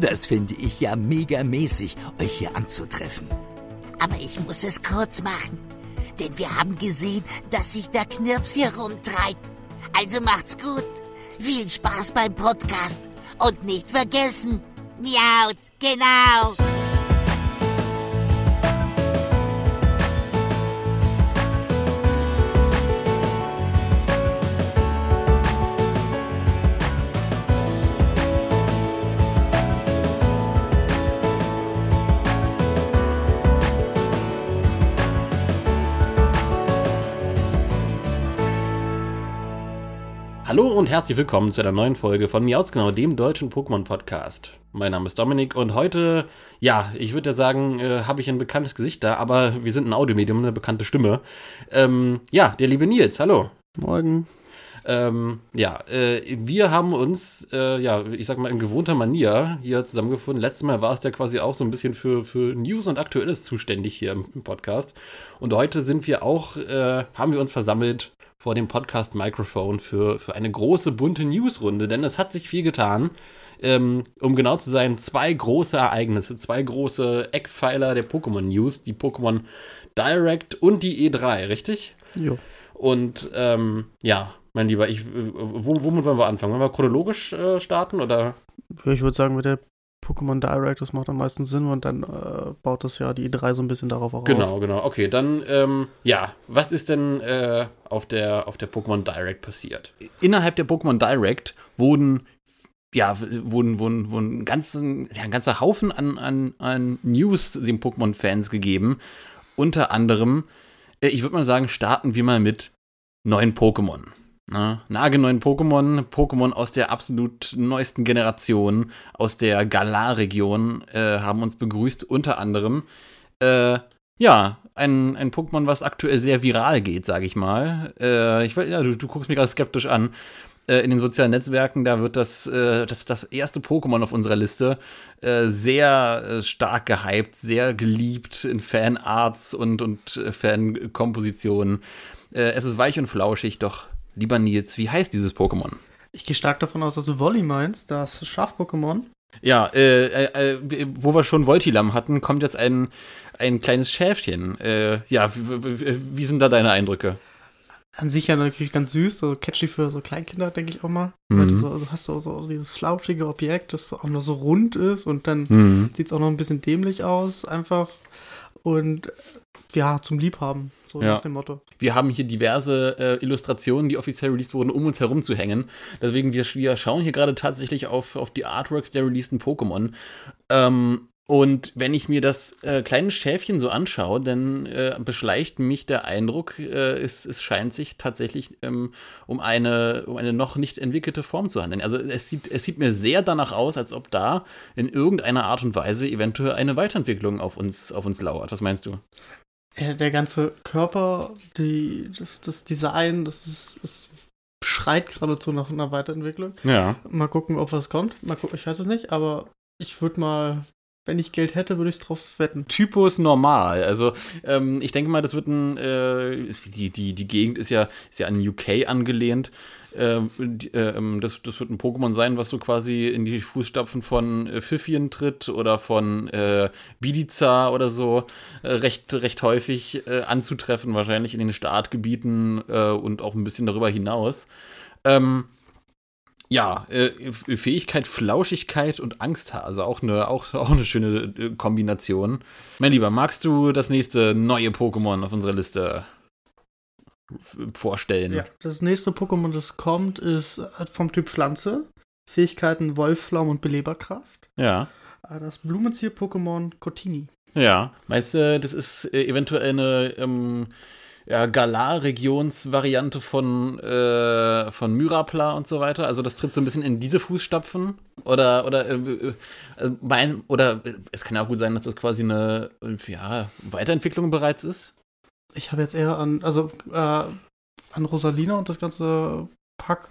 Das finde ich ja mega mäßig, euch hier anzutreffen. Aber ich muss es kurz machen. Denn wir haben gesehen, dass sich der Knirps hier rumtreibt. Also macht's gut. Viel Spaß beim Podcast. Und nicht vergessen, miaut, genau. Hallo und herzlich willkommen zu einer neuen Folge von Miauts genau, dem deutschen Pokémon-Podcast. Mein Name ist Dominik und heute, ja, ich würde ja sagen, äh, habe ich ein bekanntes Gesicht da, aber wir sind ein Audiomedium, eine bekannte Stimme. Ähm, ja, der liebe Nils, hallo. Morgen. Ähm, ja, äh, wir haben uns, äh, ja, ich sag mal in gewohnter Manier hier zusammengefunden. Letztes Mal war es ja quasi auch so ein bisschen für, für News und Aktuelles zuständig hier im, im Podcast. Und heute sind wir auch, äh, haben wir uns versammelt vor dem Podcast-Mikrofon für, für eine große, bunte Newsrunde, denn es hat sich viel getan. Ähm, um genau zu sein, zwei große Ereignisse, zwei große Eckpfeiler der Pokémon News, die Pokémon Direct und die E3, richtig? Jo. Und ähm, ja, mein Lieber, ich, wo, womit wollen wir anfangen? Wollen wir chronologisch äh, starten oder? Ich würde sagen, mit der Pokémon Direct, das macht am meisten Sinn und dann äh, baut das ja die E3 so ein bisschen darauf auch Genau, auf. genau. Okay, dann, ähm, ja, was ist denn äh, auf der, auf der Pokémon Direct passiert? Innerhalb der Pokémon Direct wurden ja, wurden, wurden, wurden ganzen, ja, ein ganzer Haufen an, an, an News den Pokémon-Fans gegeben. Unter anderem, äh, ich würde mal sagen, starten wir mal mit neuen Pokémon. Na, nagelneuen Pokémon, Pokémon aus der absolut neuesten Generation, aus der Galar-Region, äh, haben uns begrüßt, unter anderem. Äh, ja, ein, ein Pokémon, was aktuell sehr viral geht, sage ich mal. Äh, ich, ja, du, du guckst mich gerade skeptisch an. Äh, in den sozialen Netzwerken, da wird das, äh, das, das erste Pokémon auf unserer Liste äh, sehr stark gehypt, sehr geliebt in Fanarts und, und Fankompositionen. Es ist weich und flauschig, doch lieber Nils, wie heißt dieses Pokémon? Ich gehe stark davon aus, dass du Wolli meinst, das Schaf-Pokémon. Ja, äh, äh, äh, wo wir schon Voltilam hatten, kommt jetzt ein, ein kleines Schäfchen. Äh, ja, wie sind da deine Eindrücke? An sich ja natürlich ganz süß, so catchy für so Kleinkinder, denke ich auch mal. Mhm. Weil du so, also hast du so, so dieses flauschige Objekt, das auch noch so rund ist und dann Mhm. sieht es auch noch ein bisschen dämlich aus, einfach. Und ja, zum Liebhaben, so Ja. nach dem Motto. Wir haben hier diverse äh, Illustrationen, die offiziell released wurden, um uns herum zu hängen. Deswegen, wir, wir schauen hier gerade tatsächlich auf, auf die Artworks der releaseden Pokémon. Ähm, und wenn ich mir das äh, kleine Schäfchen so anschaue, dann äh, beschleicht mich der Eindruck, äh, es, es scheint sich tatsächlich ähm, um, eine, um eine noch nicht entwickelte Form zu handeln. Also es sieht, es sieht mir sehr danach aus, als ob da in irgendeiner Art und Weise eventuell eine Weiterentwicklung auf uns, auf uns lauert. Was meinst du? Der ganze Körper, die, das, das Design, das ist, es schreit geradezu nach einer Weiterentwicklung. Ja. Mal gucken, ob was kommt. Mal gucken, ich weiß es nicht, aber ich würde mal, wenn ich Geld hätte, würde ich es drauf wetten. Typus normal. Also ähm, ich denke mal, das wird ein, äh, die, die, die Gegend ist ja, ist ja an UK angelehnt. Ähm, ähm, das, das wird ein Pokémon sein, was so quasi in die Fußstapfen von äh, Pfiffien tritt oder von äh, Bidiza oder so äh, recht, recht häufig äh, anzutreffen, wahrscheinlich in den Startgebieten äh, und auch ein bisschen darüber hinaus. Ähm, ja, äh, Fähigkeit, Flauschigkeit und Angsthase, auch eine, auch, auch eine schöne äh, Kombination. Mein Lieber, magst du das nächste neue Pokémon auf unserer Liste vorstellen? Ja. Das nächste Pokémon, das kommt, ist äh, vom Typ Pflanze. Fähigkeiten Wolfflaum und Beleberkraft. Ja. Äh, Das Blumentier-Pokémon Cotini. Ja. Meinst du, das ist äh, eventuell eine ähm, ja, Galar-Regionsvariante von, äh, von Myrapla und so weiter? Also das tritt so ein bisschen in diese Fußstapfen? Oder, oder, äh, mein, oder es kann ja auch gut sein, dass das quasi eine ja, Weiterentwicklung bereits ist? Ich habe jetzt eher an, also äh, an Rosalina und das ganze Pack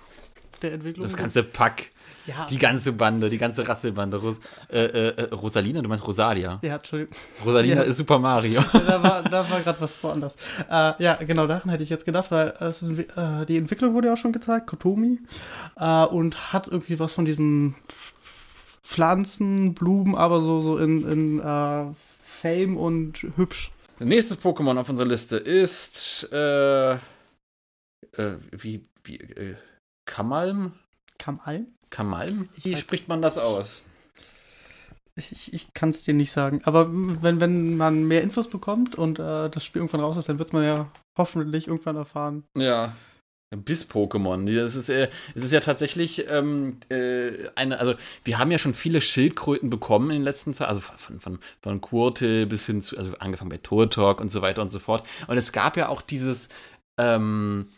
der Entwicklung. Das ganze Pack, ja, die ganze Bande, die ganze Rasselbande. Ros äh, äh, Rosalina, du meinst Rosalia. ja, Entschuldigung. Rosalina Ja. ist Super Mario. da war, da war gerade was woanders. Äh, ja, genau, daran hätte ich jetzt gedacht, weil es ist, äh, die Entwicklung wurde ja auch schon gezeigt, Kotomi, äh, und hat irgendwie was von diesem Pflanzen, Blumen, aber so, so in, in äh, Fame und hübsch. Nächstes Pokémon auf unserer Liste ist äh, äh, wie, wie äh, Kamalm? Kamalm? Kamalm? Wie spricht man das aus? Ich, ich, ich kann es dir nicht sagen. Aber wenn, wenn man mehr Infos bekommt und äh, das Spiel irgendwann raus ist, dann wird man ja hoffentlich irgendwann erfahren. Ja. Biss-Pokémon. Das ist, äh, es ist ja tatsächlich ähm, äh, eine, also wir haben ja schon viele Schildkröten bekommen in den letzten Zeit, also von, von, von Kurte bis hin zu, also angefangen bei Turtok und so weiter und so fort. Und es gab ja auch dieses, ähm,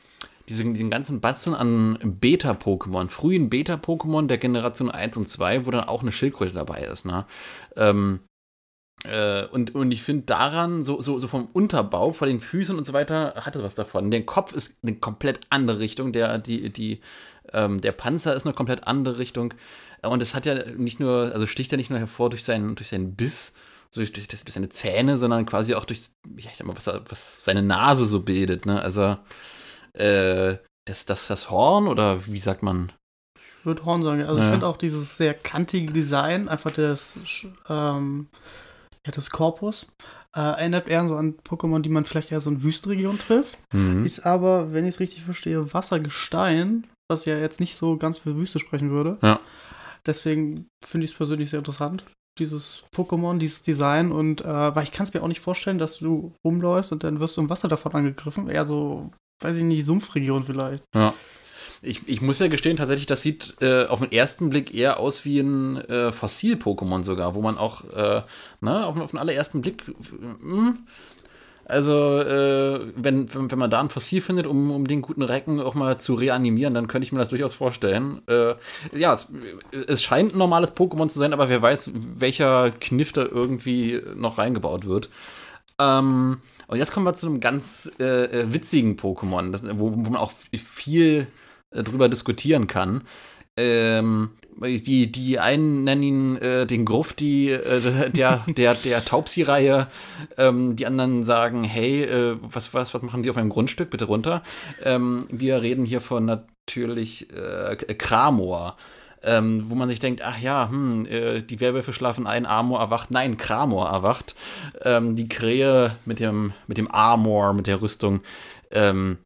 diesen, diesen ganzen Batzen an Beta-Pokémon, frühen Beta-Pokémon der Generation 1 und 2, wo dann auch eine Schildkröte dabei ist. Ne? Ähm, äh, und, und ich finde daran, so, so, so vom Unterbau, vor den Füßen und so weiter, hat es was davon. Der Kopf ist eine komplett andere Richtung, der, die, die, ähm, der Panzer ist eine komplett andere Richtung. Und es hat ja nicht nur, also sticht ja nicht nur hervor durch seinen, durch seinen Biss, so durch, durch, durch seine Zähne, sondern quasi auch durch, ja, ich sag mal, was, was seine Nase so bildet. Ne? Also, äh, das, das, das Horn oder wie sagt man? Ich würde Horn sagen. Also, ja. ich finde auch dieses sehr kantige Design, einfach das, ähm, ja, das Korpus. Äh, erinnert eher so an Pokémon, die man vielleicht eher so in Wüstenregionen trifft. Mhm. Ist aber, wenn ich es richtig verstehe, Wassergestein, was ja jetzt nicht so ganz für Wüste sprechen würde. Ja. Deswegen finde ich es persönlich sehr interessant, dieses Pokémon, dieses Design. Und äh, weil ich kann es mir auch nicht vorstellen, dass du rumläufst und dann wirst du im Wasser davon angegriffen. Eher so, weiß ich nicht, Sumpfregion vielleicht. Ja. Ich, ich muss ja gestehen, tatsächlich, das sieht äh, auf den ersten Blick eher aus wie ein äh, Fossil-Pokémon sogar, wo man auch, äh, ne, auf, auf den allerersten Blick, mh, hm, also, äh, wenn, wenn, wenn, man da ein Fossil findet, um, um den guten Recken auch mal zu reanimieren, dann könnte ich mir das durchaus vorstellen. Äh, ja, es, es, scheint ein normales Pokémon zu sein, aber wer weiß, welcher Kniff da irgendwie noch reingebaut wird. Ähm, und jetzt kommen wir zu einem ganz äh, äh witzigen Pokémon, wo, wo, man auch viel drüber diskutieren kann. Ähm, die, die einen nennen ihn äh, den Grufti äh, der, der, der Taubsi-Reihe. Ähm, die anderen sagen, hey, äh, was, was, was machen Sie auf einem Grundstück? Bitte runter. Ähm, wir reden hier von natürlich äh, Kramor. Ähm, wo man sich denkt, ach ja, hm, äh, die Werwölfe schlafen ein, Amor erwacht. Nein, Kramor erwacht. Ähm, die Krähe mit dem, mit dem Armor, mit der Rüstung. Ähm,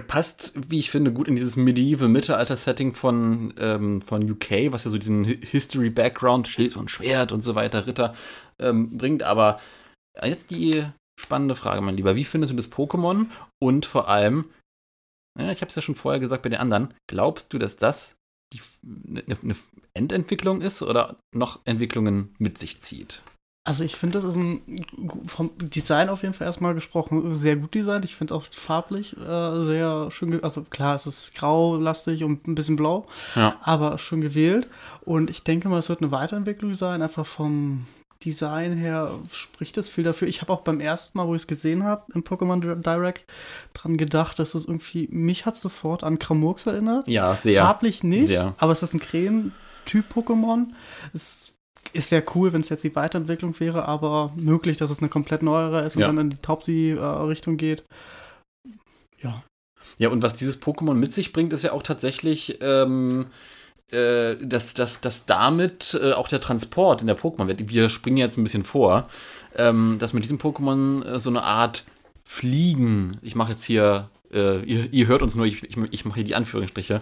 passt, wie ich finde, gut in dieses Medieval-Mittelalter-Setting von, ähm, von UK, was ja so diesen History-Background, Schild und Schwert und so weiter, Ritter, ähm, bringt. Aber jetzt die spannende Frage, mein Lieber. Wie findest du das Pokémon? Und vor allem, ja, ich habe es ja schon vorher gesagt bei den anderen, glaubst du, dass das eine ne Endentwicklung ist oder noch Entwicklungen mit sich zieht? Also ich finde, das ist ein vom Design auf jeden Fall erstmal gesprochen sehr gut designt. Ich finde es auch farblich äh, sehr schön. Also klar, es ist graulastig und ein bisschen blau, ja. aber schön gewählt. Und ich denke mal, es wird eine Weiterentwicklung sein. Einfach vom Design her spricht es viel dafür. Ich habe auch beim ersten Mal, wo ich es gesehen habe im Pokémon Direct, dran gedacht, dass es irgendwie mich hat sofort an Kramurks erinnert. Ja, sehr. Farblich nicht, sehr. aber es ist ein Krähen-Typ-Pokémon. Es es wäre cool, wenn es jetzt die Weiterentwicklung wäre, aber möglich, dass es eine komplett neuere ist und ja. dann in die Taubsi-Richtung geht. Ja. Ja, und was dieses Pokémon mit sich bringt, ist ja auch tatsächlich, ähm, äh, dass, dass, dass damit äh, auch der Transport in der Pokémon-Welt, wir springen jetzt ein bisschen vor, ähm, dass mit diesem Pokémon äh, so eine Art Fliegen, ich mache jetzt hier äh, ihr, ihr, hört uns nur, ich, ich, ich mache hier die Anführungsstriche,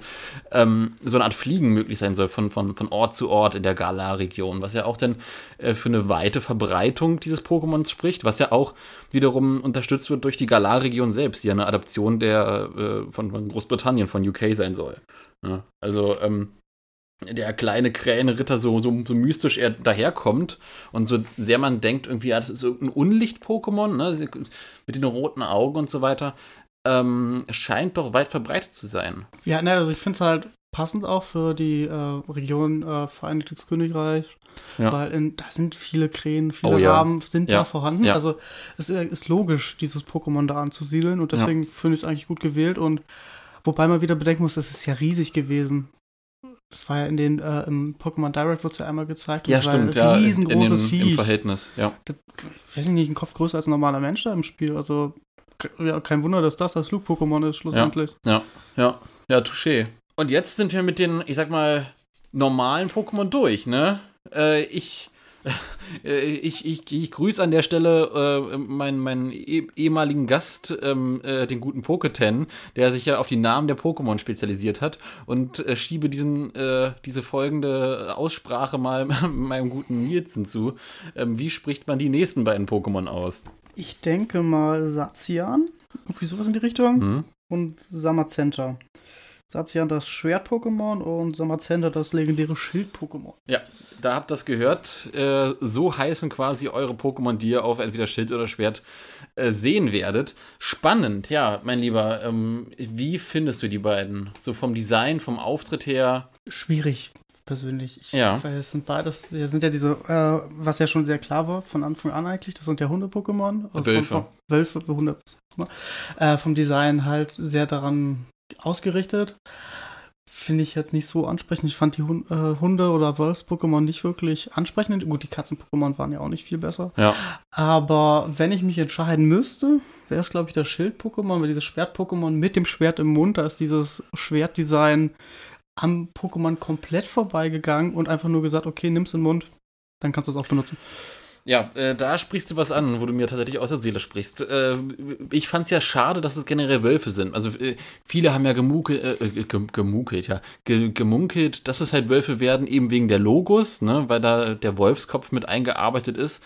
ähm, so eine Art Fliegen möglich sein soll von, von, von Ort zu Ort in der Galar-Region, was ja auch dann äh, für eine weite Verbreitung dieses Pokémons spricht, was ja auch wiederum unterstützt wird durch die Galar-Region selbst, die ja eine Adaption der, äh, von, von, Großbritannien, von UK sein soll. Ja, also, ähm, der kleine Krähenritter so, so, so, mystisch er daherkommt und so sehr man denkt, irgendwie, ja, das ist ein Unlicht-Pokémon, ne, mit den roten Augen und so weiter, ähm, scheint doch weit verbreitet zu sein. Ja, ne, also ich finde es halt passend auch für die äh, Region äh, Vereinigtes Königreich, ja. weil in, da sind viele Krähen, viele oh, ja. Raben sind ja. da vorhanden. Also es ist logisch, dieses Pokémon da anzusiedeln und deswegen finde ich es eigentlich gut gewählt und wobei man wieder bedenken muss, das ist ja riesig gewesen. Das war ja in den, äh, im Pokémon Direct wird es ja einmal gezeigt. ja, stimmt, ja. Riesengroßes in, in Vieh. Im Verhältnis, ja. Das, ich weiß nicht, ein Kopf größer als ein normaler Mensch da im Spiel. Also ja, kein Wunder, dass das das Flug-Pokémon ist, schlussendlich. Ja, ja, ja, ja touché. Und jetzt sind wir mit den, ich sag mal, normalen Pokémon durch, ne? Äh, ich, äh, ich, ich, ich grüße an der Stelle äh, meinen, meinen eh, ehemaligen Gast, ähm, äh, den guten Poketen, der sich ja auf die Namen der Pokémon spezialisiert hat und äh, schiebe diesen, äh, diese folgende Aussprache mal meinem guten Nielsen zu. Ähm, wie spricht man die nächsten beiden Pokémon aus? Ich denke mal Satzian, irgendwie sowas in die Richtung, mhm. und Samazenta. Satzian das Schwert-Pokémon und Samazenta das legendäre Schild-Pokémon. Ja, da habt ihr das gehört. Äh, so heißen quasi eure Pokémon, die ihr auf entweder Schild oder Schwert äh, sehen werdet. Spannend, ja, mein Lieber. Ähm, wie findest du die beiden? So vom Design, vom Auftritt her? Schwierig, persönlich. Ich, ja. Weil es sind beides, das sind ja diese, äh, was ja schon sehr klar war von Anfang an eigentlich, das sind ja Hunde-Pokémon. Wölfe. Wölfe, Hunde. Äh, vom Design halt sehr daran ausgerichtet. Finde ich jetzt nicht so ansprechend. Ich fand die Hund, äh, Hunde- oder Wolfs-Pokémon nicht wirklich ansprechend. Gut, die Katzen-Pokémon waren ja auch nicht viel besser. Ja. Aber wenn ich mich entscheiden müsste, wäre es, glaube ich, das Schild-Pokémon, weil dieses Schwert-Pokémon mit dem Schwert im Mund, da ist dieses Schwertdesign am Pokémon komplett vorbeigegangen und einfach nur gesagt, okay, nimm's in den Mund, dann kannst du es auch benutzen. Ja, äh, da sprichst du was an, wo du mir tatsächlich aus der Seele sprichst. Äh, ich fand es ja schade, dass es generell Wölfe sind. Also äh, viele haben ja äh, äh, gemunkelt, ja, gemunkelt, dass es halt Wölfe werden, eben wegen der Logos, ne, weil da der Wolfskopf mit eingearbeitet ist.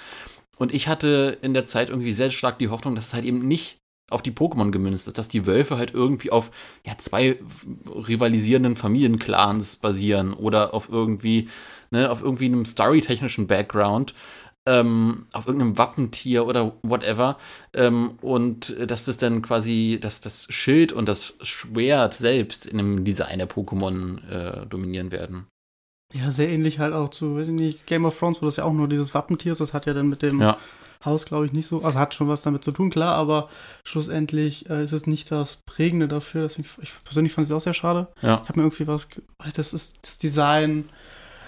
Und ich hatte in der Zeit irgendwie sehr stark die Hoffnung, dass es halt eben nicht auf die Pokémon gemünzt ist, dass die Wölfe halt irgendwie auf ja, zwei rivalisierenden Familienclans basieren oder auf irgendwie, ne, auf irgendwie einem storytechnischen Background ähm, auf irgendeinem Wappentier oder whatever. Ähm, und dass das dann quasi, dass das Schild und das Schwert selbst in dem Design der Pokémon äh, dominieren werden. Ja, sehr ähnlich halt auch zu, weiß ich nicht, Game of Thrones, wo das ja auch nur dieses Wappentier ist. Das hat ja dann mit dem ja. Haus, glaube ich, nicht so, also hat schon was damit zu tun, klar, aber schlussendlich äh, ist es nicht das Prägende dafür. Deswegen, ich persönlich fand es auch sehr schade. Ja. Ich habe mir irgendwie was, das ist das Design,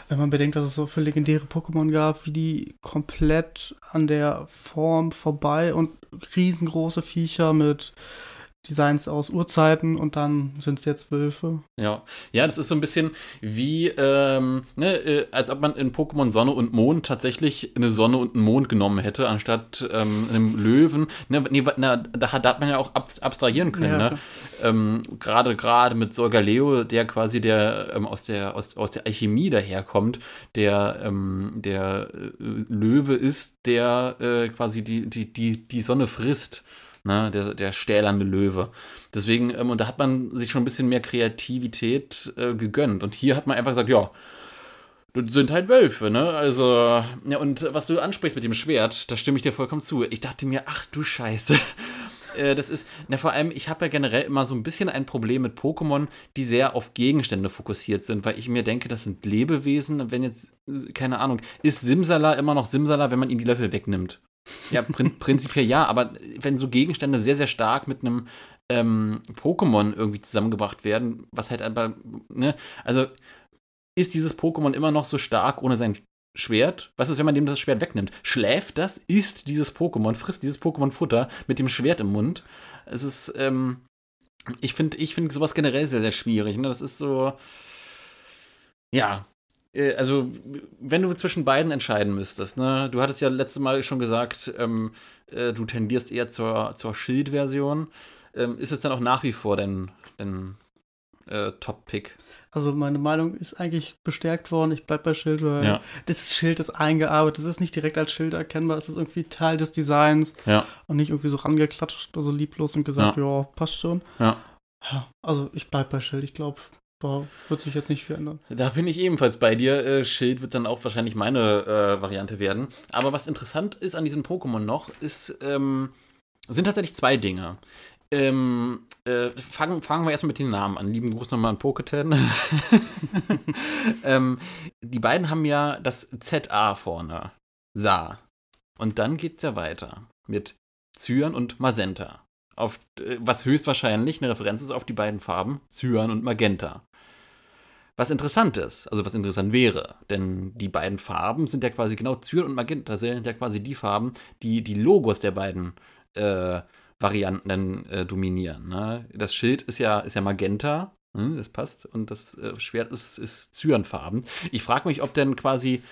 wenn man bedenkt, dass es so viele legendäre Pokémon gab, wie die komplett an der Form vorbei und riesengroße Viecher mit Designs aus Urzeiten und dann sind es jetzt Wölfe. Ja, ja, das ist so ein bisschen wie, ähm, ne, äh, als ob man in Pokémon Sonne und Mond tatsächlich eine Sonne und einen Mond genommen hätte, anstatt ähm, einem Löwen. Ne, nee, na, da, da, hat man ja auch abstrahieren können. Ja, ne? ähm, gerade gerade mit Solgaleo, der quasi der ähm, aus der aus, aus der Alchemie daherkommt, der ähm, der äh, Löwe ist, der äh, quasi die die die die Sonne frisst ne? der, der stählernde Löwe. Deswegen, ähm, und da hat man sich schon ein bisschen mehr Kreativität äh, gegönnt. Und hier hat man einfach gesagt, ja, das sind halt Wölfe, ne? Also, ja, und was du ansprichst mit dem Schwert, da stimme ich dir vollkommen zu. Ich dachte mir, ach du Scheiße. Äh, das ist, na, vor allem, ich habe ja generell immer so ein bisschen ein Problem mit Pokémon, die sehr auf Gegenstände fokussiert sind, weil ich mir denke, das sind Lebewesen. Wenn jetzt, keine Ahnung, ist Simsala immer noch Simsala, wenn man ihm die Löffel wegnimmt? Ja, prin prinzipiell ja, aber wenn so Gegenstände sehr, sehr stark mit einem ähm, Pokémon irgendwie zusammengebracht werden, was halt aber, ne, also ist dieses Pokémon immer noch so stark ohne sein Schwert? Was ist, wenn man dem das Schwert wegnimmt? Schläft das? Isst dieses Pokémon? Frisst dieses Pokémon Futter mit dem Schwert im Mund? Es ist, ähm, ich finde ich find sowas generell sehr, sehr schwierig. Ne? Das ist so, ja, also wenn du zwischen beiden entscheiden müsstest, ne, du hattest ja letztes Mal schon gesagt, ähm, äh, du tendierst eher zur, zur Schild-Version. Ähm, ist es dann auch nach wie vor dein, dein äh, Top-Pick? Also meine Meinung ist eigentlich bestärkt worden. Ich bleibe bei Schild, weil ja. das Schild ist eingearbeitet. Es ist nicht direkt als Schild erkennbar. Es ist irgendwie Teil des Designs ja. und nicht irgendwie so rangeklatscht, also lieblos und gesagt, ja, ja passt schon. Ja. ja. Also ich bleibe bei Schild. Ich glaube, da wird sich jetzt nicht viel ändern. Da bin ich ebenfalls bei dir. Äh, Schild wird dann auch wahrscheinlich meine äh, Variante werden. Aber was interessant ist an diesen Pokémon noch, ist, ähm, sind tatsächlich zwei Dinge. Ähm, äh, fangen, fangen wir erstmal mit den Namen an. Lieben Gruß nochmal an Poketen. ähm, die beiden haben ja das ZA vorne. Sa. Und dann geht es ja weiter mit Cyan und Magenta. Auf, äh, was höchstwahrscheinlich eine Referenz ist auf die beiden Farben Cyan und Magenta. Was interessant ist, also was interessant wäre, denn die beiden Farben sind ja quasi genau Cyan und Magenta sind ja quasi die Farben, die die Logos der beiden äh, Varianten äh, dominieren. Ne? Das Schild ist ja, ist ja Magenta Hm, das passt. Und das äh, Schwert ist, ist zyanfarben. Ich frage mich, ob denn quasi,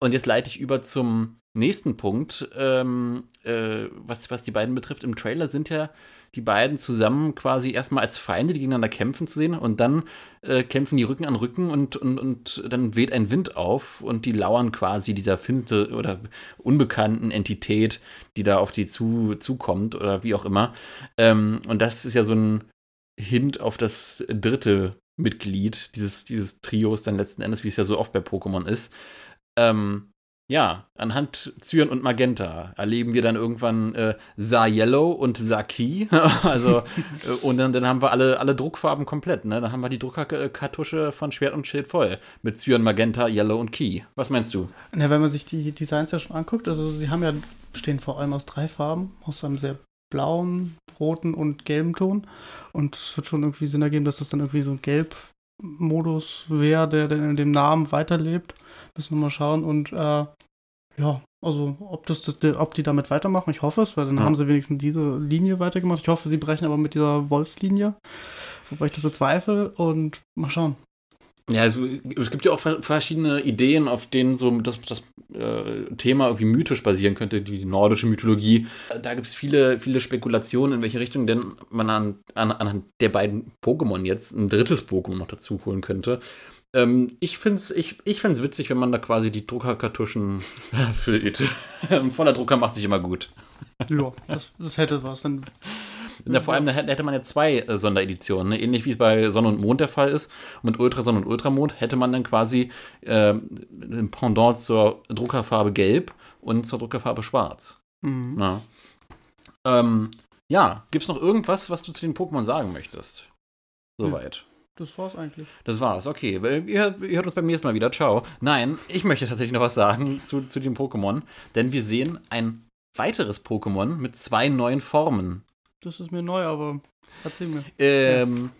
und jetzt leite ich über zum nächsten Punkt, ähm, äh, was, was die beiden betrifft. Im Trailer sind ja die beiden zusammen quasi erstmal als Feinde, die gegeneinander kämpfen zu sehen und dann äh, kämpfen die Rücken an Rücken und, und, und dann weht ein Wind auf und die lauern quasi dieser Finte oder unbekannten Entität, die da auf die zu, zukommt oder wie auch immer. Ähm, und das ist ja so ein Hint auf das dritte Mitglied dieses, dieses Trios dann letzten Endes, wie es ja so oft bei Pokémon ist. Ähm, ja, anhand Cyan und Magenta erleben wir dann irgendwann äh, Sa Yellow und Saki. also, äh, und dann, dann haben wir alle, alle Druckfarben komplett. Ne? Dann haben wir die Druckerkartusche von Schwert und Schild voll. Mit Cyan, Magenta, Yellow und Key. Was meinst du? Ja, wenn man sich die Designs ja schon anguckt, also sie haben ja, bestehen vor allem aus drei Farben, aus einem sehr blauen, roten und gelben Ton. Und es wird schon irgendwie Sinn ergeben, dass das dann irgendwie so ein Gelb Modus wäre, der dann in dem Namen weiterlebt. Müssen wir mal schauen. Und äh, ja, also ob, das, das, ob die damit weitermachen, ich hoffe es, weil dann ja. haben sie wenigstens diese Linie weitergemacht. Ich hoffe, sie brechen aber mit dieser Wolfslinie, wobei ich das bezweifle. Und mal schauen. Ja, also, es gibt ja auch verschiedene Ideen, auf denen so das, das äh, Thema irgendwie mythisch basieren könnte, die, nordische Mythologie. Da gibt es viele, viele Spekulationen, in welche Richtung denn man an, an, anhand der beiden Pokémon jetzt ein drittes Pokémon noch dazu holen könnte. Ähm, ich finde es ich, ich witzig, wenn man da quasi die Druckerkartuschen füllt. Voller Drucker macht sich immer gut. Ja, das, das hätte was. Dann ja, vor allem da hätte man ja zwei äh, Sondereditionen, ne? ähnlich wie es bei Sonne und Mond der Fall ist. Und mit Ultrasonne und Ultramond hätte man dann quasi äh, ein Pendant zur Druckerfarbe Gelb und zur Druckerfarbe Schwarz. Mhm. Ja, ähm, ja gibt es noch irgendwas, was du zu den Pokémon sagen möchtest? Soweit. Das war's eigentlich. Das war's, okay. Ihr, ihr hört uns beim nächsten Mal wieder. Ciao. Nein, ich möchte tatsächlich noch was sagen zu, zu den Pokémon, denn wir sehen ein weiteres Pokémon mit zwei neuen Formen. Das ist mir neu, aber erzähl mir. Ähm,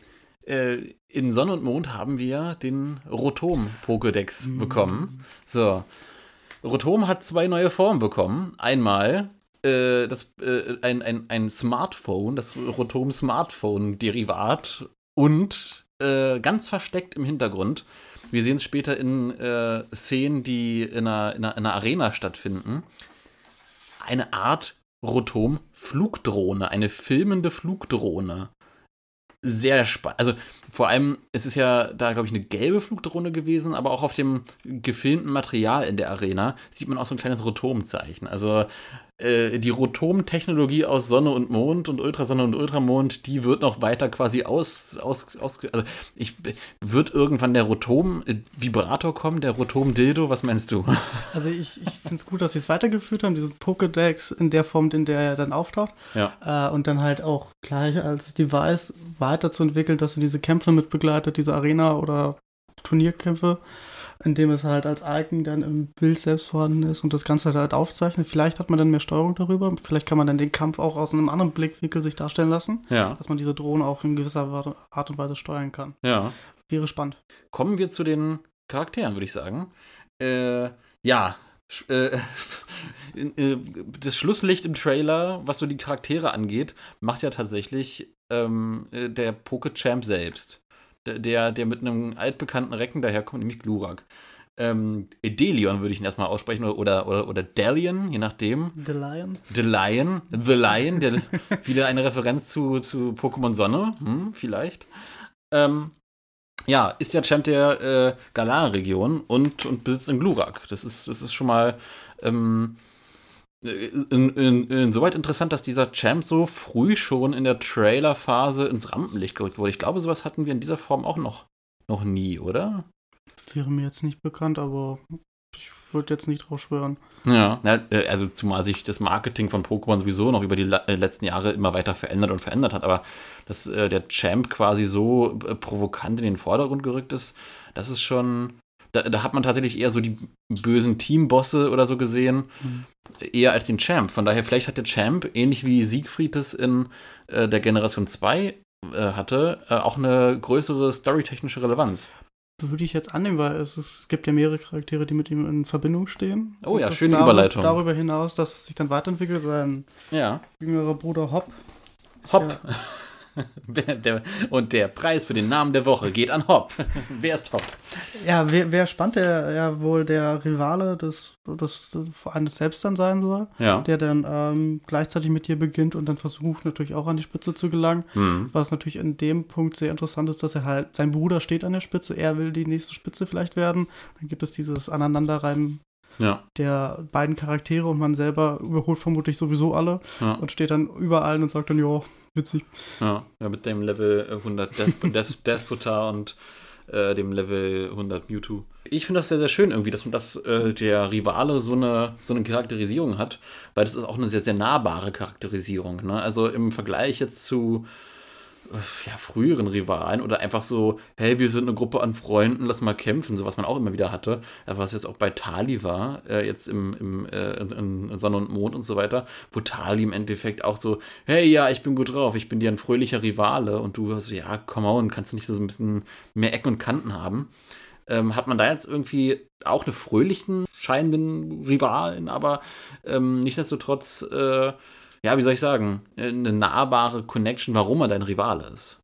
äh, in Sonne und Mond haben wir den Rotom-Pokédex mhm. bekommen. So. Rotom hat zwei neue Formen bekommen. Einmal äh, das, äh, ein, ein, ein Smartphone, das Rotom Smartphone-Derivat und äh, ganz versteckt im Hintergrund. Wir sehen es später in äh, Szenen, die in einer, in, einer, in einer Arena stattfinden. Eine Art Rotom-Flugdrohne, eine filmende Flugdrohne. Sehr spannend. Also vor allem, es ist ja da, glaube ich, eine gelbe Flugdrohne gewesen, aber auch auf dem gefilmten Material in der Arena sieht man auch so ein kleines Rotom-Zeichen. Also äh, die Rotom-Technologie aus Sonne und Mond und Ultrasonne und Ultramond, die wird noch weiter quasi aus, aus, aus also ich, wird irgendwann der Rotom-Vibrator kommen, der Rotom-Dildo, was meinst du? Also ich, ich finde es gut, dass sie es weitergeführt haben, diesen Pokédex in der Form, in der er dann auftaucht. Ja. Äh, und dann halt auch gleich als Device weiterzuentwickeln, dass er diese Kämpfe mit begleitet, diese Arena- oder Turnierkämpfe in dem es halt als Icon dann im Bild selbst vorhanden ist und das Ganze halt aufzeichnet. Vielleicht hat man dann mehr Steuerung darüber. Vielleicht kann man dann den Kampf auch aus einem anderen Blickwinkel sich darstellen lassen. Ja. Dass man diese Drohne auch in gewisser Art und Weise steuern kann. Ja. Wäre spannend. Kommen wir zu den Charakteren, würde ich sagen. Äh, ja, äh, äh, das Schlusslicht im Trailer, was so die Charaktere angeht, macht ja tatsächlich ähm, äh, der Poke-Champ selbst der, der mit einem altbekannten Recken daherkommt, nämlich Glurak. Ähm, Delion würde ich ihn erstmal aussprechen oder, oder, oder Delion, je nachdem. The Lion. The Lion. The Lion, der, wieder eine Referenz zu, zu Pokémon Sonne, hm, vielleicht. Ähm, ja, ist ja Champ der äh, Galar-Region und, und besitzt einen Glurak. Das ist, das ist schon mal ähm, in, in, insoweit interessant, dass dieser Champ so früh schon in der Trailer-Phase ins Rampenlicht gerückt wurde. Ich glaube, sowas hatten wir in dieser Form auch noch, noch nie, oder? Wäre mir jetzt nicht bekannt, aber ich würde jetzt nicht drauf schwören. Ja, äh, also zumal sich das Marketing von Pokémon sowieso noch über die äh, letzten Jahre immer weiter verändert und verändert hat, aber dass äh, der Champ quasi so provokant in den Vordergrund gerückt ist, das ist schon da, da, hat man tatsächlich eher so die bösen Teambosse oder so gesehen, mhm. eher als den Champ. Von daher, vielleicht hat der Champ, ähnlich wie Siegfried es in äh, der Generation 2 äh, hatte, äh, auch eine größere storytechnische Relevanz. Würde ich jetzt annehmen, weil es, es, gibt ja mehrere Charaktere, die mit ihm in Verbindung stehen. Oh ja, schöne darüber, Überleitung. Darüber hinaus, dass es sich dann weiterentwickelt, sein ja. jüngerer Bruder Hopp. Hopp. Ja, und der Preis für den Namen der Woche geht an Hop. wer ist Hop? Ja, wer, wer spannt der ja wohl der Rivale des, des, eines selbst dann sein soll, ja. der dann ähm, gleichzeitig mit dir beginnt und dann versucht natürlich auch an die Spitze zu gelangen. Mhm. Was natürlich in dem Punkt sehr interessant ist, dass er halt, sein Bruder steht an der Spitze, er will die nächste Spitze vielleicht werden. Dann gibt es dieses Aneinanderreiben ja. der beiden Charaktere und man selber überholt vermutlich sowieso alle ja. und steht dann über allen und sagt dann, ja, witzig. Ja, ja mit dem Level 100 Desp Des Despotar und äh, dem Level 100 Mewtwo. Ich finde das sehr, sehr schön irgendwie, dass man das, äh, der Rivale so eine, so eine Charakterisierung hat, weil das ist auch eine sehr, sehr nahbare Charakterisierung. Ne? Also im Vergleich jetzt zu ja, früheren Rivalen oder einfach so, hey, wir sind eine Gruppe an Freunden, lass mal kämpfen, so was man auch immer wieder hatte. Was jetzt auch bei Tali war, äh, jetzt im, im äh, in, Sonne und Mond und so weiter, wo Tali im Endeffekt auch so, hey, ja, ich bin gut drauf, ich bin dir ein fröhlicher Rivale und du so, ja, come on, kannst du nicht so ein bisschen mehr Ecken und Kanten haben. Ähm, hat man da jetzt irgendwie auch eine fröhlichen scheinenden Rivalen, aber ähm, nichtsdestotrotz äh, ja, wie soll ich sagen, eine nahbare Connection, warum er dein Rivale ist.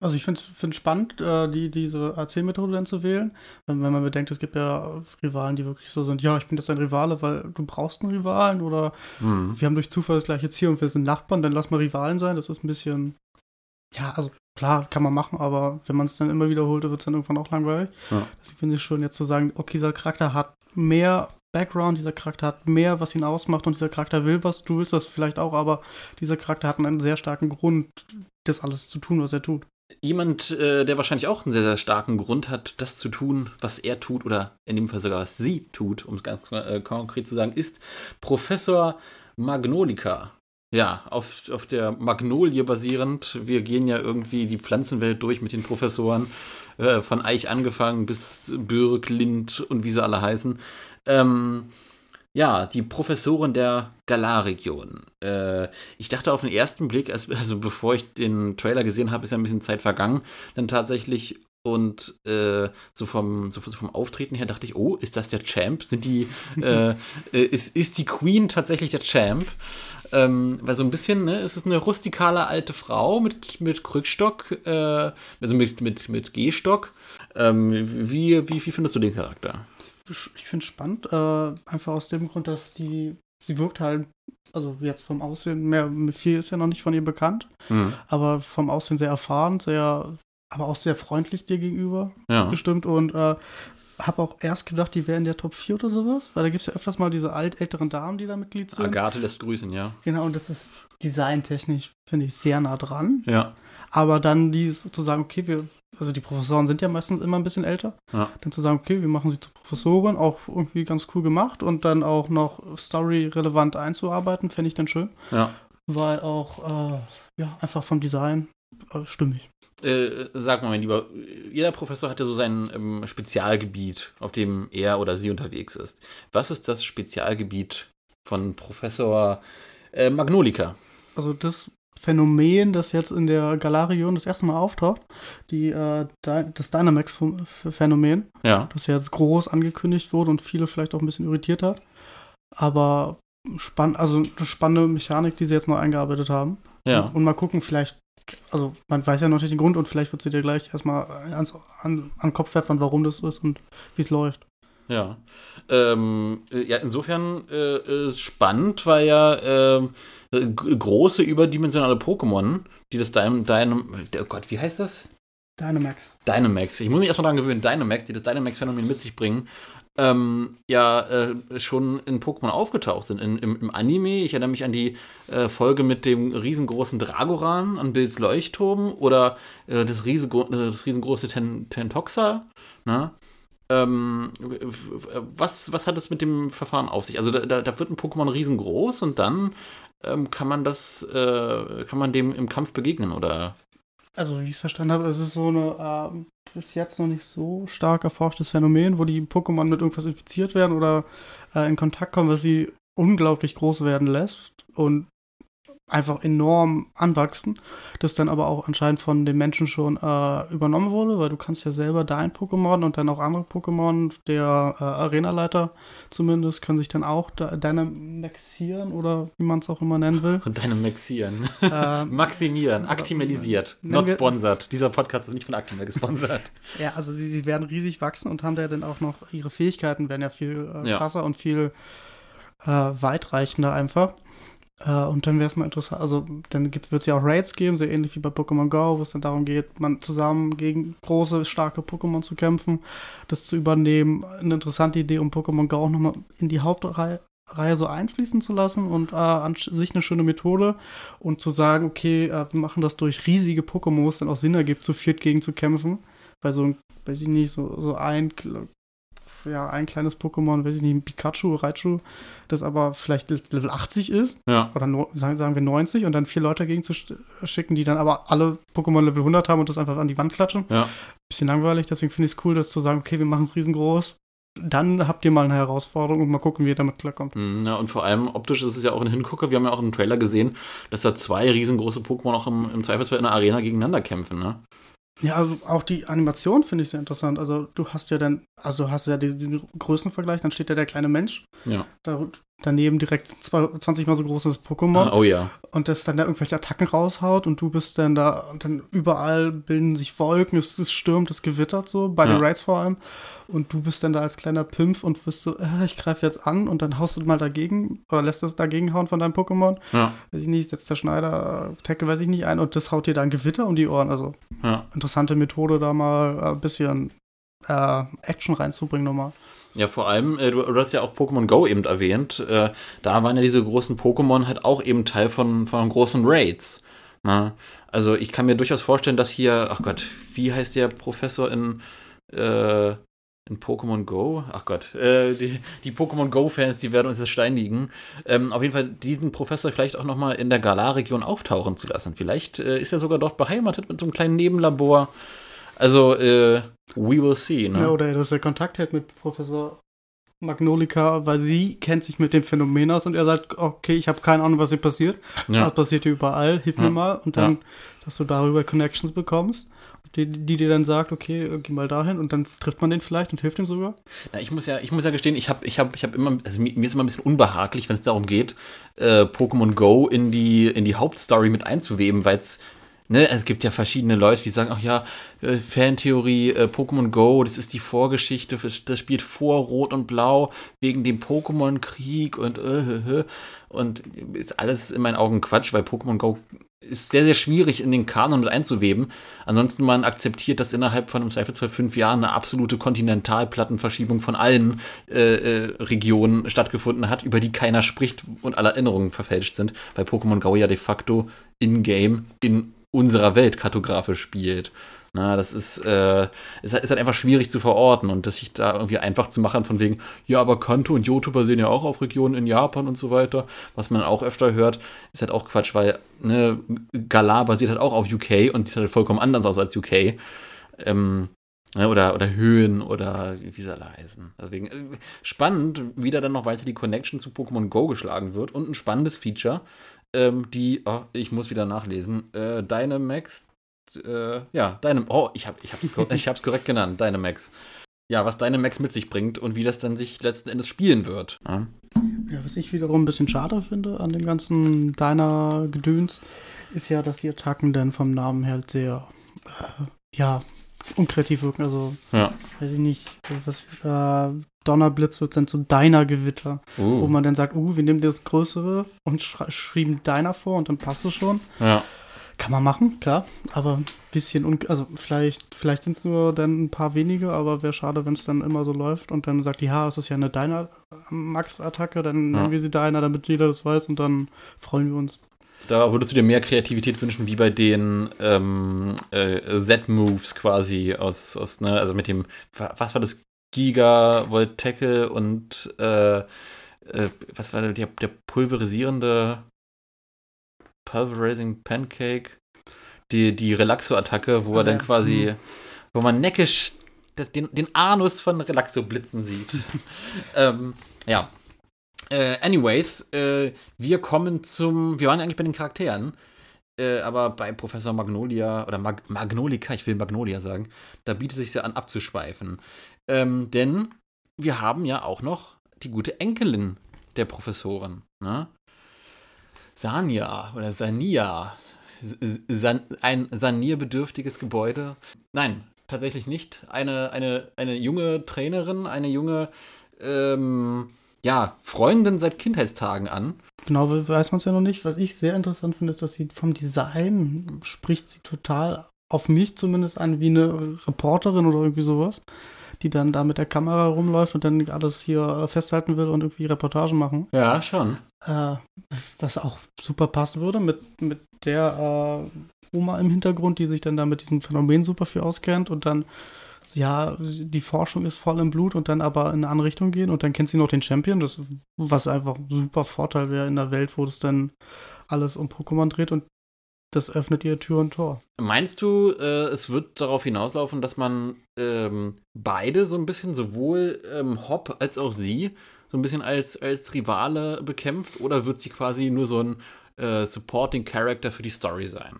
Also ich finde es spannend, äh, die, diese AC-Methode dann zu wählen. Wenn, wenn, man bedenkt, es gibt ja Rivalen, die wirklich so sind, ja, ich bin jetzt ein Rivale, weil du brauchst einen Rivalen oder mhm. wir haben durch Zufall das gleiche Ziel und wir sind Nachbarn, dann lass mal Rivalen sein. Das ist ein bisschen, ja, also klar, kann man machen, aber wenn man es dann immer wiederholt, wird es dann irgendwann auch langweilig. Ja. Deswegen finde ich schon jetzt zu sagen, okay, dieser Charakter hat mehr Background, dieser Charakter hat mehr, was ihn ausmacht und dieser Charakter will was, du willst das vielleicht auch, aber dieser Charakter hat einen sehr starken Grund, das alles zu tun, was er tut. Jemand, äh, der wahrscheinlich auch einen sehr, sehr starken Grund hat, das zu tun, was er tut, oder in dem Fall sogar was sie tut, um es ganz äh, konkret zu sagen, ist Professor Magnolika. Ja, auf, auf der Magnolie basierend. Wir gehen ja irgendwie die Pflanzenwelt durch mit den Professoren. Äh, von Eich angefangen bis Birk, Lind und wie sie alle heißen. Ähm, ja, die Professorin der Galar-Region. Äh, ich dachte auf den ersten Blick, also, bevor ich den Trailer gesehen habe, ist ja ein bisschen Zeit vergangen, dann tatsächlich und äh, so, vom, so vom Auftreten her dachte ich, oh, ist das der Champ? Sind die, äh, äh, ist, ist die Queen tatsächlich der Champ? Ähm, weil so ein bisschen, ne, es ist eine rustikale alte Frau mit, mit Krückstock, äh, also mit, mit, mit Gehstock. Ähm, wie, wie, wie findest du den Charakter? Ich finde es spannend, äh, einfach aus dem Grund, dass die, sie wirkt halt, also jetzt vom Aussehen, mehr, viel ist ja noch nicht von ihr bekannt, mhm. aber vom Aussehen sehr erfahren, sehr, aber auch sehr freundlich dir gegenüber ja. bestimmt und äh, habe auch erst gedacht, die wären der Top 4 oder sowas, weil da gibt es ja öfters mal diese alt älteren Damen, die da Mitglied sind. Agathe lässt grüßen, ja. Genau, und das ist designtechnisch, finde ich, sehr nah dran. Ja. Aber dann die zu sagen, okay, wir, also die Professoren sind ja meistens immer ein bisschen älter. Ja. Dann zu sagen, okay, wir machen sie zur Professorin, auch irgendwie ganz cool gemacht und dann auch noch story-relevant einzuarbeiten, fände ich dann schön. Ja. Weil auch, äh, ja, einfach vom Design äh, stimmig. Äh, sag mal, mein Lieber, jeder Professor hat ja so sein ähm, Spezialgebiet, auf dem er oder sie unterwegs ist. Was ist das Spezialgebiet von Professor äh, Magnolika? Also das Phänomen, das jetzt in der Galarion das erste Mal auftaucht, die, äh, das Dynamax-Phänomen, ja. das jetzt groß angekündigt wurde und viele vielleicht auch ein bisschen irritiert hat. Aber spann also eine spannende Mechanik, die sie jetzt noch eingearbeitet haben. Ja. Und, und mal gucken, vielleicht, also man weiß ja noch nicht den Grund und vielleicht wird sie dir gleich erstmal ans, an, an den Kopf werfen, warum das ist und wie es läuft. Ja. Ähm, äh, ja, insofern äh, spannend, weil ja äh, große überdimensionale Pokémon, die das Dynam, Dynam oh Gott, wie heißt das? Dynamax. Dynamax. Ich muss mich erstmal daran gewöhnen, Dynamax, die das Dynamax-Phänomen mit sich bringen, ähm, ja äh, schon in Pokémon aufgetaucht sind. In, im, im, Anime, ich erinnere mich an die äh, Folge mit dem riesengroßen Dragoran an Bills Leuchtturm oder äh, das, riesengro das riesengroße Ten Tentoxa. Ne? Ähm, was, was hat es mit dem Verfahren auf sich? Also da, da wird ein Pokémon riesengroß und dann ähm, kann man das, äh, kann man dem im Kampf begegnen oder? Also wie ich es verstanden habe, es ist so eine äh, bis jetzt noch nicht so stark erforschtes Phänomen, wo die Pokémon mit irgendwas infiziert werden oder äh, in Kontakt kommen, was sie unglaublich groß werden lässt und einfach enorm anwachsen, das dann aber auch anscheinend von den Menschen schon äh, übernommen wurde, weil du kannst ja selber dein Pokémon und dann auch andere Pokémon, der äh, Arenaleiter zumindest, können sich dann auch deine maxieren oder wie man es auch immer nennen will. Deine maxieren. Äh, Maximieren, aktimalisiert, not sponsored. Dieser Podcast ist nicht von Actimel gesponsert. ja, also sie, sie, werden riesig wachsen und haben da dann auch noch, ihre Fähigkeiten werden ja viel äh, krasser ja. und viel äh, weitreichender einfach. Äh, und dann wäre es mal interessant, also dann wird es ja auch Raids geben, sehr ähnlich wie bei Pokémon Go, wo es dann darum geht, man zusammen gegen große, starke Pokémon zu kämpfen, das zu übernehmen. Eine interessante Idee, um Pokémon Go auch nochmal in die Hauptreihe Reihe so einfließen zu lassen und äh, an sich eine schöne Methode und zu sagen, okay, äh, wir machen das durch riesige Pokémon, wo es dann auch Sinn ergibt, zu viert gegen zu kämpfen. Weil so, weiß ich nicht, so, so ein ja, ein kleines Pokémon, weiß ich nicht, ein Pikachu, Raichu, das aber vielleicht Level 80 ist. Ja. Oder no, sagen, sagen wir 90 und dann vier Leute dagegen zu schicken, die dann aber alle Pokémon Level 100 haben und das einfach an die Wand klatschen. Ja. Bisschen langweilig, deswegen finde ich es cool, das zu sagen, okay, wir machen es riesengroß. Dann habt ihr mal eine Herausforderung und mal gucken, wie ihr damit klarkommt. Mhm, ja, und vor allem optisch ist es ja auch ein Hingucker. Wir haben ja auch im Trailer gesehen, dass da zwei riesengroße Pokémon auch im, im Zweifelsfall in der Arena gegeneinander kämpfen, ne? Ja, also auch die Animation finde ich sehr interessant. Also du hast ja dann, also du hast ja diesen, diesen Größenvergleich, dann steht ja der kleine Mensch. Ja. Da, daneben direkt 20 mal so großes Pokémon. Ah, oh ja. Und das dann da irgendwelche Attacken raushaut und du bist dann da und dann überall bilden sich Wolken, es, es stürmt, es gewittert so, bei ja. den Raids vor allem. Und du bist dann da als kleiner Pimpf und wirst so, äh, ich greife jetzt an und dann haust du mal dagegen oder lässt es dagegen hauen von deinem Pokémon. Ja. Weiß ich nicht, setzt der Schneider, Tackle, weiß ich nicht, ein und das haut dir dann Gewitter um die Ohren. Also ja. interessante Methode, da mal ein bisschen äh, Action reinzubringen nochmal. Ja, vor allem, äh, du, du, hast ja auch Pokémon Go eben erwähnt. Äh, da waren ja diese großen Pokémon halt auch eben Teil von, von großen Raids. Na? Ne? Also ich kann mir durchaus vorstellen, dass hier, ach Gott, wie heißt der Professor in, äh, in Pokémon Go? Ach Gott, äh, die, die Pokémon Go-Fans, die werden uns das steinigen. Ähm, auf jeden Fall diesen Professor vielleicht auch nochmal in der Galar-Region auftauchen zu lassen. Vielleicht äh, ist er sogar dort beheimatet mit so einem kleinen Nebenlabor. Also, äh, we will see. Ne? Ja, oder dass er Kontakt hält mit Professor Magnolika, weil sie kennt sich mit dem Phänomen aus und er sagt, okay, ich habe keine Ahnung, was hier passiert. Ja. Das passiert hier überall, hilf ja. mir mal. Und dann, ja. dass du darüber Connections bekommst, die, die dir dann sagt, okay, geh mal dahin und dann trifft man den vielleicht und hilft ihm sogar. Na, ich muss ja, ich muss ja gestehen, ich habe ich hab, ich hab immer, also mir, mir ist immer ein bisschen unbehaglich, wenn es darum geht, äh, Pokémon Go in die, in die Hauptstory mit einzuweben, weil es Ne, es gibt ja verschiedene Leute, die sagen, ach ja, äh, Fantheorie, äh, Pokémon Go, das ist die Vorgeschichte, das spielt vor Rot und Blau wegen dem Pokémon-Krieg und äh, und ist alles in meinen Augen Quatsch, weil Pokémon Go ist sehr, sehr schwierig in den Kanon mit einzuweben. Ansonsten man akzeptiert, dass innerhalb von im Zweifelsfall fünf Jahren eine absolute Kontinentalplattenverschiebung von allen äh, äh, Regionen stattgefunden hat, über die keiner spricht und alle Erinnerungen verfälscht sind, weil Pokémon Go ja de facto in-game in unserer Welt kartografisch spielt. Na, das ist, äh, ist, halt, ist, halt, einfach schwierig zu verorten und das sich da irgendwie einfach zu machen, von wegen, ja, aber Kanto und Johto basieren ja auch auf Regionen in Japan und so weiter, was man auch öfter hört, ist halt auch Quatsch, weil ne, Galar basiert halt auch auf UK und sieht halt vollkommen anders aus als UK. Ähm, ne, oder, oder Höhen oder wie sie alle heißen. Deswegen äh, spannend, wie da dann noch weiter die Connection zu Pokémon Go geschlagen wird und ein spannendes Feature, ähm, die, oh, ich muss wieder nachlesen, äh, Dynamax, äh, ja, Dynam oh, ich, hab, ich, hab's, ich hab's korrekt genannt, Dynamax. Ja, was Dynamax mit sich bringt und wie das dann sich letzten Endes spielen wird. Ja, ja was ich wiederum ein bisschen schade finde an dem ganzen Dyna-Gedöns, ist ja, dass die Attacken dann vom Namen her halt sehr, äh, ja, unkreativ wirken. Also, ja. weiß ich nicht, was, äh, Donnerblitz wird dann zu Deiner Gewitter, uh. wo man dann sagt, uh, wir nehmen das Größere und sch schrieben Deiner vor und dann passt es schon. Ja. Kann man machen, klar, aber ein bisschen, un also vielleicht, vielleicht sind es nur dann ein paar wenige, aber wäre schade, wenn es dann immer so läuft und dann sagt, ja, es ist ja eine Deiner-Max-Attacke, dann ja. nennen wir sie Deiner, damit jeder das weiß und dann freuen wir uns. Da würdest du dir mehr Kreativität wünschen, wie bei den ähm, äh, Z-Moves quasi aus, aus, ne, also mit dem, was war das, Gigavolt Tackle und äh, äh, was war der, der pulverisierende Pulverizing Pancake, die, die Relaxo-Attacke, wo er dann quasi, mhm. wo man neckisch den, den Anus von Relaxo blitzen sieht. ähm, ja. Äh, anyways, äh, wir kommen zum. Wir waren eigentlich bei den Charakteren. Äh, aber bei Professor Magnolia oder Mag Magnolika, ich will Magnolia sagen, da bietet sich ja an, abzuschweifen. Ähm, denn wir haben ja auch noch die gute Enkelin der Professorin. Ne? Sania oder Sania. San ein sanierbedürftiges Gebäude. Nein, tatsächlich nicht. Eine, eine, eine junge Trainerin, eine junge ähm, ja, Freundin seit Kindheitstagen an. Genau, weiß man es ja noch nicht. Was ich sehr interessant finde, ist, dass sie vom Design spricht sie total auf mich zumindest an wie eine Reporterin oder irgendwie sowas, die dann da mit der Kamera rumläuft und dann alles hier festhalten will und irgendwie Reportagen machen. Ja, schon. Äh, was auch super passen würde mit, mit der äh, Oma im Hintergrund, die sich dann da mit diesem Phänomen super viel auskennt und dann ja, die Forschung ist voll im Blut und dann aber in eine andere Richtung gehen und dann kennt sie noch den Champion, das, was einfach ein super Vorteil wäre in der Welt, wo es dann alles um Pokémon dreht und das öffnet ihr Tür und Tor. Meinst du, äh, es wird darauf hinauslaufen, dass man ähm, beide so ein bisschen, sowohl ähm, Hop als auch sie, so ein bisschen als, als Rivale bekämpft oder wird sie quasi nur so ein äh, Supporting Character für die Story sein?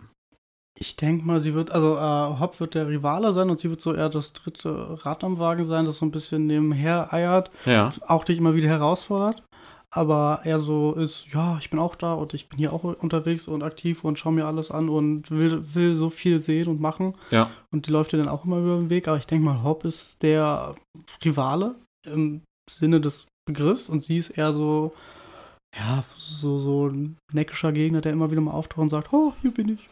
Ich denke mal, sie wird, also äh, Hop wird der Rivale sein und sie wird so eher das dritte Rad am Wagen sein, das so ein bisschen nebenher eiert, ja. auch dich immer wieder herausfordert. Aber er so ist, ja, ich bin auch da und ich bin hier auch unterwegs und aktiv und schaue mir alles an und will, will so viel sehen und machen. Ja. Und die läuft dir dann auch immer über den Weg. Aber ich denke mal, Hop ist der Rivale im Sinne des Begriffs und sie ist eher so, ja, so, so ein neckischer Gegner, der immer wieder mal auftaucht und sagt, oh, hier bin ich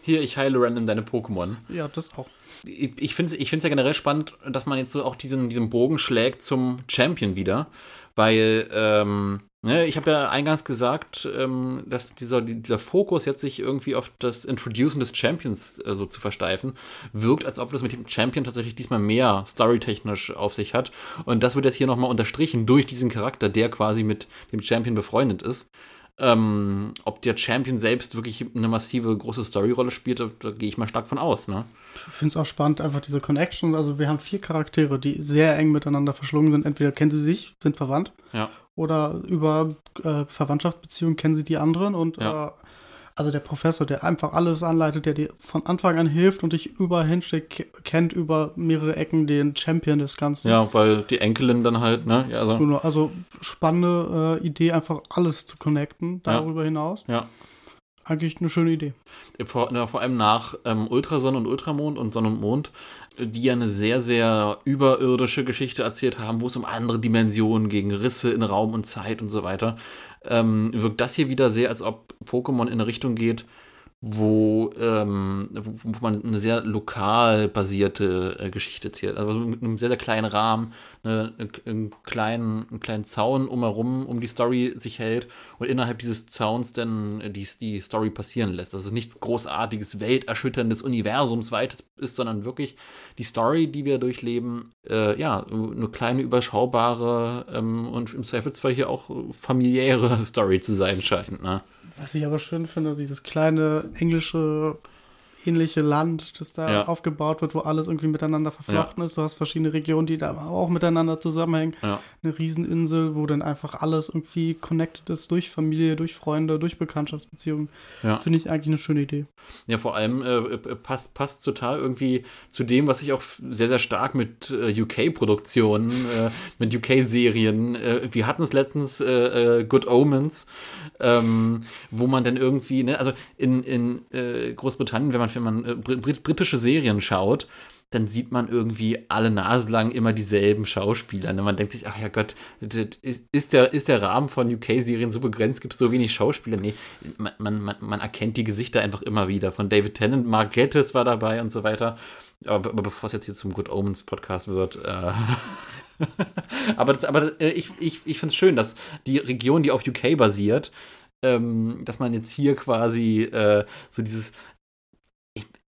hier, ich heile random deine Pokémon. Ja, das auch. Ich, ich finde es ich ja generell spannend, dass man jetzt so auch diesen, diesen Bogen schlägt zum Champion wieder, weil ähm, ne, ich habe ja eingangs gesagt, ähm, dass dieser, dieser Fokus jetzt sich irgendwie auf das Introducen des Champions äh, so zu versteifen, wirkt, als ob das mit dem Champion tatsächlich diesmal mehr storytechnisch auf sich hat. Und das wird jetzt hier nochmal unterstrichen durch diesen Charakter, der quasi mit dem Champion befreundet ist. Ähm, ob der Champion selbst wirklich eine massive große Storyrolle spielt, da, da gehe ich mal stark von aus. Ne? Ich finde es auch spannend, einfach diese Connection. Also wir haben vier Charaktere, die sehr eng miteinander verschlungen sind. Entweder kennen sie sich, sind verwandt, ja. oder über äh, Verwandtschaftsbeziehungen kennen sie die anderen und ja. äh, also der Professor, der einfach alles anleitet, der dir von Anfang an hilft und dich überall hinsteckt, kennt über mehrere Ecken den Champion des Ganzen. Ja, weil die Enkelin dann halt, ne? Ja, also. also spannende äh, Idee, einfach alles zu connecten, darüber ja. hinaus. Ja. Eigentlich eine schöne Idee. Vor, na, vor allem nach ähm, Ultrasonne und Ultramond und Sonne und Mond, die ja eine sehr, sehr überirdische Geschichte erzählt haben, wo es um andere Dimensionen gegen Risse in Raum und Zeit und so weiter ähm, wirkt das hier wieder sehr, als ob Pokémon in eine Richtung geht, wo, ähm, wo, man eine sehr lokal basierte äh, Geschichte erzählt. Also mit einem sehr, sehr kleinen Rahmen, eine, einen, kleinen, einen kleinen Zaun umherum, um die Story sich hält und innerhalb dieses Zauns dann die, die Story passieren lässt. Es nichts großartiges, welterschütterndes, universumsweites ist, sondern wirklich die Story, die wir durchleben, äh, ja, eine kleine, überschaubare ähm, und im Zweifelsfall hier auch familiäre Story zu sein scheint. Ne? Was ich aber schön finde, dieses kleine englische ähnliche Land, das da ja. aufgebaut wird, wo alles irgendwie miteinander verflochten ja. ist. Du hast verschiedene Regionen, die da auch miteinander zusammenhängen. Ja. Eine Rieseninsel, wo dann einfach alles irgendwie connected ist durch Familie, durch Freunde, durch Bekanntschaftsbeziehungen. Finde ich eigentlich eine schöne Idee. Ja, vor allem äh, äh passt, passt total irgendwie zu dem, was ich auch sehr, sehr stark mit äh, UK-Produktionen, äh, mit UK-Serien, äh, wir hatten es letztens äh, Good Omens, ähm, wo man dann irgendwie, ne, also in, in Großbritannien, wenn man wenn man äh, brit britische Serien schaut, dann sieht man irgendwie alle Nase lang immer dieselben Schauspieler. Und ne? man denkt sich, ach ja Gott, ist der, ist der Rahmen von UK-Serien so begrenzt, gibt es so wenig Schauspieler? Nee, man, man, man erkennt die Gesichter einfach immer wieder. Von David Tennant, Mark Gettis war dabei und so weiter. Aber, aber bevor es jetzt hier zum Good Omens Podcast wird, äh aber, das, aber äh, ich, ich, ich finde es schön, dass die Region, die auf UK basiert, ähm, dass man jetzt hier quasi äh, so dieses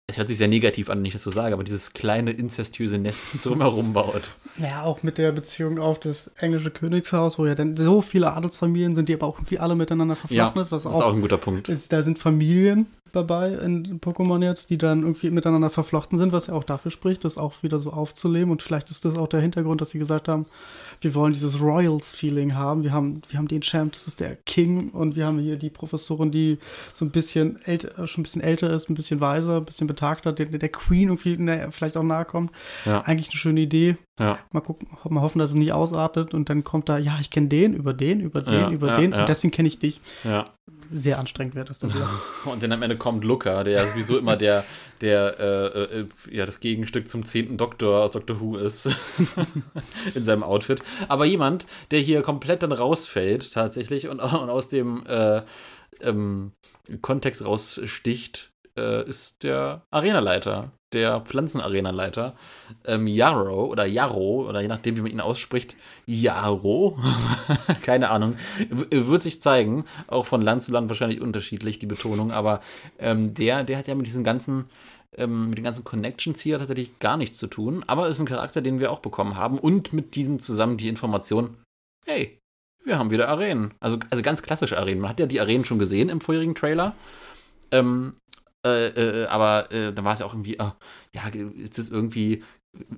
es hört sich sehr negativ an, wenn ich das so sage, aber dieses kleine inzestiöse Nest drumherum baut. Ja, auch mit der Beziehung auf das englische Königshaus, wo ja dann so viele Adelsfamilien sind, die aber auch alle miteinander verflochten ja, ist, was das auch, ist auch ein guter Punkt. Ist, da sind Familien, dabei in Pokémon jetzt, die dann irgendwie miteinander verflochten sind, was ja auch dafür spricht, das auch wieder so aufzuleben. Und vielleicht ist das auch der Hintergrund, dass sie gesagt haben, wir wollen dieses Royals-Feeling haben. Wir haben, wir haben den Champ, das ist der King. Und wir haben hier die Professorin, die so ein bisschen älter, schon ein bisschen älter ist, ein bisschen weiser, ein bisschen betagter, der, der Queen irgendwie na, vielleicht auch nahe kommt. Ja. Eigentlich eine schöne Idee. Ja. Mal gucken, mal hoffen, dass es nicht ausartet. Und dann kommt da, ja, ich kenne den, über den, über den, über den. Und deswegen kenne ich dich. Ja sehr anstrengend wird das dann wieder. Und dann am Ende kommt Luca, der sowieso immer der, der äh, äh, ja, das Gegenstück zum zehnten Doktor aus Doctor Who ist. in seinem Outfit. Aber jemand, der hier komplett dann rausfällt, tatsächlich, und, und aus dem äh, ähm, Kontext raussticht, äh, ist der Arenaleiter, der Pflanzenarenaleiter, ähm, Yarrow oder Yarrow, oder je nachdem, wie man ihn ausspricht, Yarrow, keine Ahnung, wird sich zeigen, auch von Land zu Land wahrscheinlich unterschiedlich, die Betonung, aber ähm, der, der hat ja mit diesen ganzen ähm, mit den ganzen Connections hier tatsächlich gar nichts zu tun, aber ist ein Charakter, den wir auch bekommen haben und mit diesem zusammen die Information, hey, wir haben wieder Arenen. Also, also ganz klassische Arenen. Man hat ja die Arenen schon gesehen im vorherigen Trailer. Ähm, äh, äh, aber äh, da war es ja auch irgendwie, äh, ja, ist das irgendwie,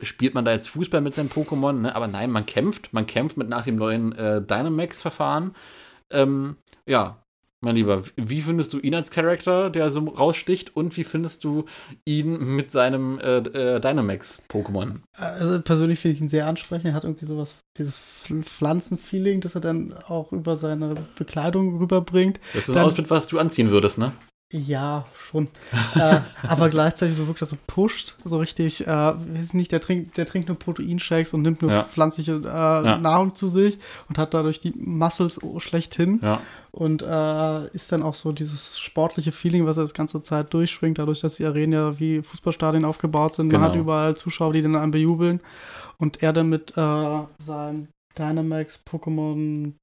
spielt man da jetzt Fußball mit seinem Pokémon? Ne? Aber nein, man kämpft, man kämpft mit nach dem neuen äh, Dynamax-Verfahren. Ähm, ja, mein Lieber, wie findest du ihn als Charakter, der so raussticht, und wie findest du ihn mit seinem äh, äh, Dynamax-Pokémon? Also persönlich finde ich ihn sehr ansprechend. Er hat irgendwie sowas, dieses Pflanzenfeeling, das er dann auch über seine Bekleidung rüberbringt. Das ist ein dann, Outfit, was du anziehen würdest, ne? Ja, schon. äh, aber gleichzeitig so wirklich so pusht, so richtig, äh, weiß nicht, der trinkt, der trinkt nur Proteinshakes und nimmt nur ja. pflanzliche äh, ja. Nahrung zu sich und hat dadurch die Muscles schlechthin. Ja. Und äh, ist dann auch so dieses sportliche Feeling, was er das ganze Zeit durchschwingt, dadurch, dass die Arenen ja wie Fußballstadien aufgebaut sind. Genau. Man hat überall Zuschauer, die den einen bejubeln. Und er dann mit äh, seinem Dynamax Pokémon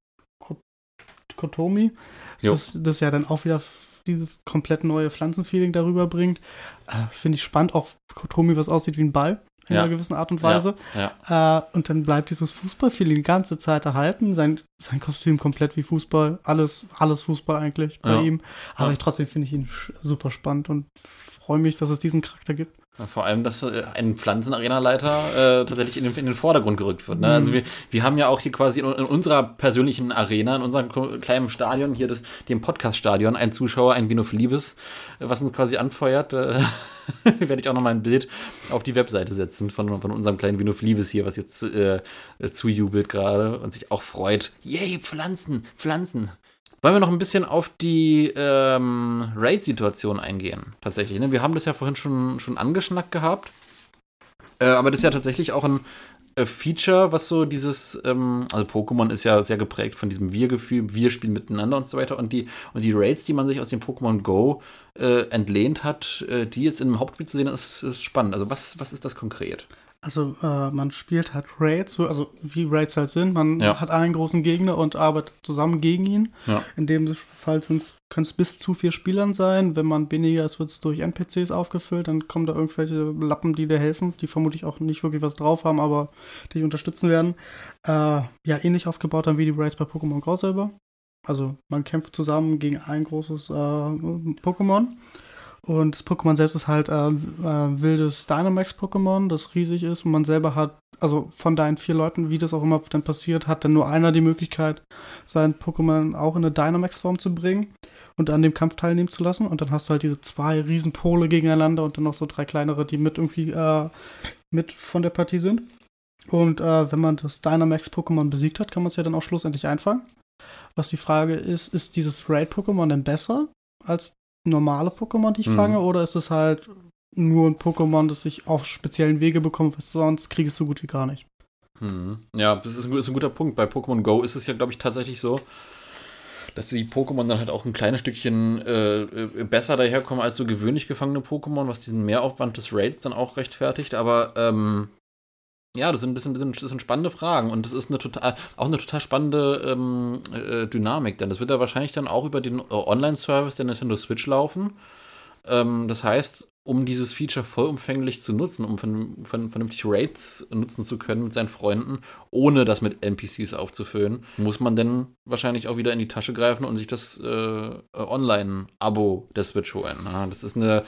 Kotomi, das, das ja dann auch wieder dieses komplett neue Pflanzenfeeling darüber bringt. Äh, Finde ich spannend, auch Kotomi, was aussieht wie ein Ball in ja. einer gewissen Art und Weise. Ja. Ja. Äh, und dann bleibt dieses Fußballfeeling die ganze Zeit erhalten. Sein, sein Kostüm komplett wie Fußball. Alles, alles Fußball eigentlich bei ihm. Aber ich, trotzdem finde ich ihn super spannend und freue mich, dass es diesen Charakter gibt. Vor allem, dass äh, ein Pflanzenarenaleiter äh, tatsächlich in den, in den, Vordergrund gerückt wird. Ne? Mhm. Also wir, wir haben ja auch hier quasi in, in, unserer persönlichen Arena, in unserem kleinen Stadion, hier das, dem Podcast-Stadion, ein Zuschauer, ein Vino Liebes, was uns quasi anfeuert. Äh, werde ich auch noch mal ein Bild auf die Webseite setzen von, von unserem kleinen Vino Liebes hier, was jetzt äh, zujubelt gerade und sich auch freut. Yay, Pflanzen, Pflanzen. Wollen wir noch ein bisschen auf die ähm, Raid-Situation eingehen, tatsächlich. Ne? Wir haben das ja vorhin schon, schon angeschnackt gehabt. Äh, aber das ist ja tatsächlich auch ein äh, Feature, was so dieses, ähm, also Pokémon ist ja sehr geprägt von diesem Wir-Gefühl, wir spielen miteinander und so weiter. Und die, und die Raids, die man sich aus dem Pokémon Go äh, entlehnt hat, äh, die jetzt im Hauptspiel zu sehen, ist, ist spannend. Also was, was ist das konkret? Also äh, man spielt halt Raids, also wie Raids halt sind. Man ja. hat einen großen Gegner und arbeitet zusammen gegen ihn. Ja. In dem Fall können es bis zu vier Spielern sein. Wenn man weniger ist, wird es durch NPCs aufgefüllt. Dann kommen da irgendwelche Lappen, die dir helfen, die vermutlich auch nicht wirklich was drauf haben, aber dich unterstützen werden. Äh, ja, ähnlich aufgebaut dann wie die Raids bei Pokémon Go selber. Also man kämpft zusammen gegen ein großes äh, Pokémon. Und das Pokémon selbst ist halt äh, äh, wildes Dynamax-Pokémon, das riesig ist und man selber hat, also von deinen vier Leuten, wie das auch immer dann passiert, hat dann nur einer die Möglichkeit, sein Pokémon auch in eine Dynamax-Form zu bringen und an dem Kampf teilnehmen zu lassen. Und dann hast du halt diese zwei Riesenpole gegeneinander und dann noch so drei kleinere, die mit irgendwie äh, mit von der Partie sind. Und äh, wenn man das Dynamax-Pokémon besiegt hat, kann man es ja dann auch schlussendlich einfangen. Was die Frage ist, ist dieses Raid-Pokémon denn besser als normale Pokémon, die ich mhm. fange, oder ist es halt nur ein Pokémon, das ich auf speziellen Wege bekomme, sonst kriege ich es so gut wie gar nicht. Mhm. Ja, das ist ein, ist ein, guter Punkt. Bei Pokémon Go ist es ja, glaube ich, tatsächlich so, dass die Pokémon dann halt auch ein kleines Stückchen äh, äh, besser daherkommen als so gewöhnlich gefangene Pokémon, was diesen Mehraufwand des Raids dann auch rechtfertigt. Aber ähm, ja, das sind, das, sind, das sind spannende Fragen und das ist eine total, auch eine total spannende ähm, äh, Dynamik, denn das wird ja wahrscheinlich dann auch über den äh, Online-Service der Nintendo Switch laufen. Ähm, das heißt, um dieses Feature vollumfänglich zu nutzen, um vernünftig Raids nutzen zu können mit seinen Freunden, ohne das mit NPCs aufzufüllen, muss man dann wahrscheinlich auch wieder in die Tasche greifen und sich das äh, Online-Abo der Switch holen. Ja, das ist eine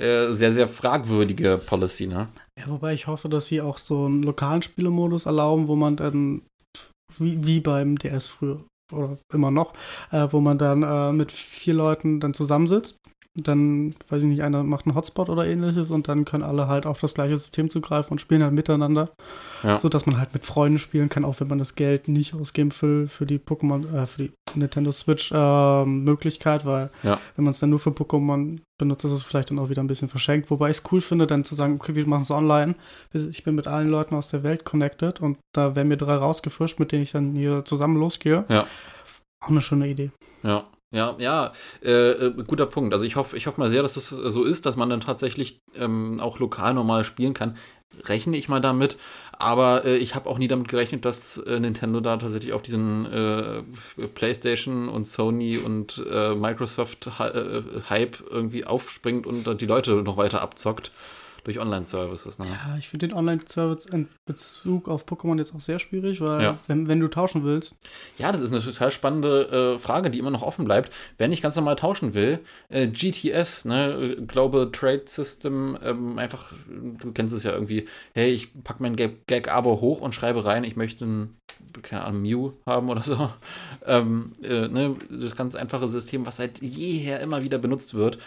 äh, sehr, sehr fragwürdige Policy, ne? Ja, wobei ich hoffe, dass sie auch so einen lokalen Spielemodus erlauben, wo man dann, wie, wie beim DS früher oder immer noch, äh, wo man dann äh, mit vier Leuten dann zusammensitzt dann, weiß ich nicht, einer macht einen Hotspot oder ähnliches und dann können alle halt auf das gleiche System zugreifen und spielen halt miteinander. Ja. So dass man halt mit Freunden spielen kann, auch wenn man das Geld nicht ausgeben will für die Pokémon, äh, für die Nintendo Switch äh, Möglichkeit, weil ja. wenn man es dann nur für Pokémon benutzt, ist es vielleicht dann auch wieder ein bisschen verschenkt. Wobei ich es cool finde, dann zu sagen, okay, wir machen es online. Ich bin mit allen Leuten aus der Welt connected und da werden mir drei rausgefischt, mit denen ich dann hier zusammen losgehe. Ja. Auch eine schöne Idee. Ja. Ja, ja, äh, äh, guter Punkt. Also ich hoffe, ich hoffe mal sehr, dass es das so ist, dass man dann tatsächlich ähm, auch lokal normal spielen kann. Rechne ich mal damit. Aber äh, ich habe auch nie damit gerechnet, dass äh, Nintendo da tatsächlich auf diesen äh, PlayStation und Sony und äh, Microsoft Hype irgendwie aufspringt und die Leute noch weiter abzockt durch Online-Services. Ne? Ja, ich finde den Online-Service in Bezug auf Pokémon jetzt auch sehr schwierig, weil ja. wenn, wenn du tauschen willst. Ja, das ist eine total spannende äh, Frage, die immer noch offen bleibt. Wenn ich ganz normal tauschen will, äh, GTS, ne, Global Trade System, ähm, einfach, du kennst es ja irgendwie, hey, ich packe mein Gag-Abo hoch und schreibe rein, ich möchte ein keine Ahnung, Mew haben oder so. Ähm, äh, ne, das ganz einfache System, was seit jeher immer wieder benutzt wird.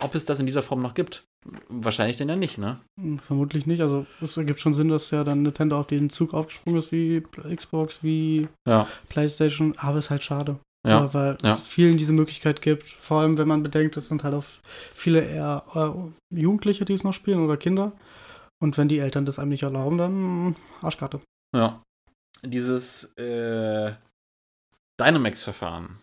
Ob es das in dieser Form noch gibt? Wahrscheinlich denn ja nicht, ne? Hm, vermutlich nicht. Also es ergibt schon Sinn, dass ja dann Nintendo auf den Zug aufgesprungen ist, wie Xbox, wie ja. PlayStation, aber es ist halt schade. Ja. Weil ja. es vielen diese Möglichkeit gibt. Vor allem, wenn man bedenkt, es sind halt auch viele eher äh, Jugendliche, die es noch spielen oder Kinder. Und wenn die Eltern das einem nicht erlauben, dann Arschkarte. Ja. Dieses äh, Dynamax-Verfahren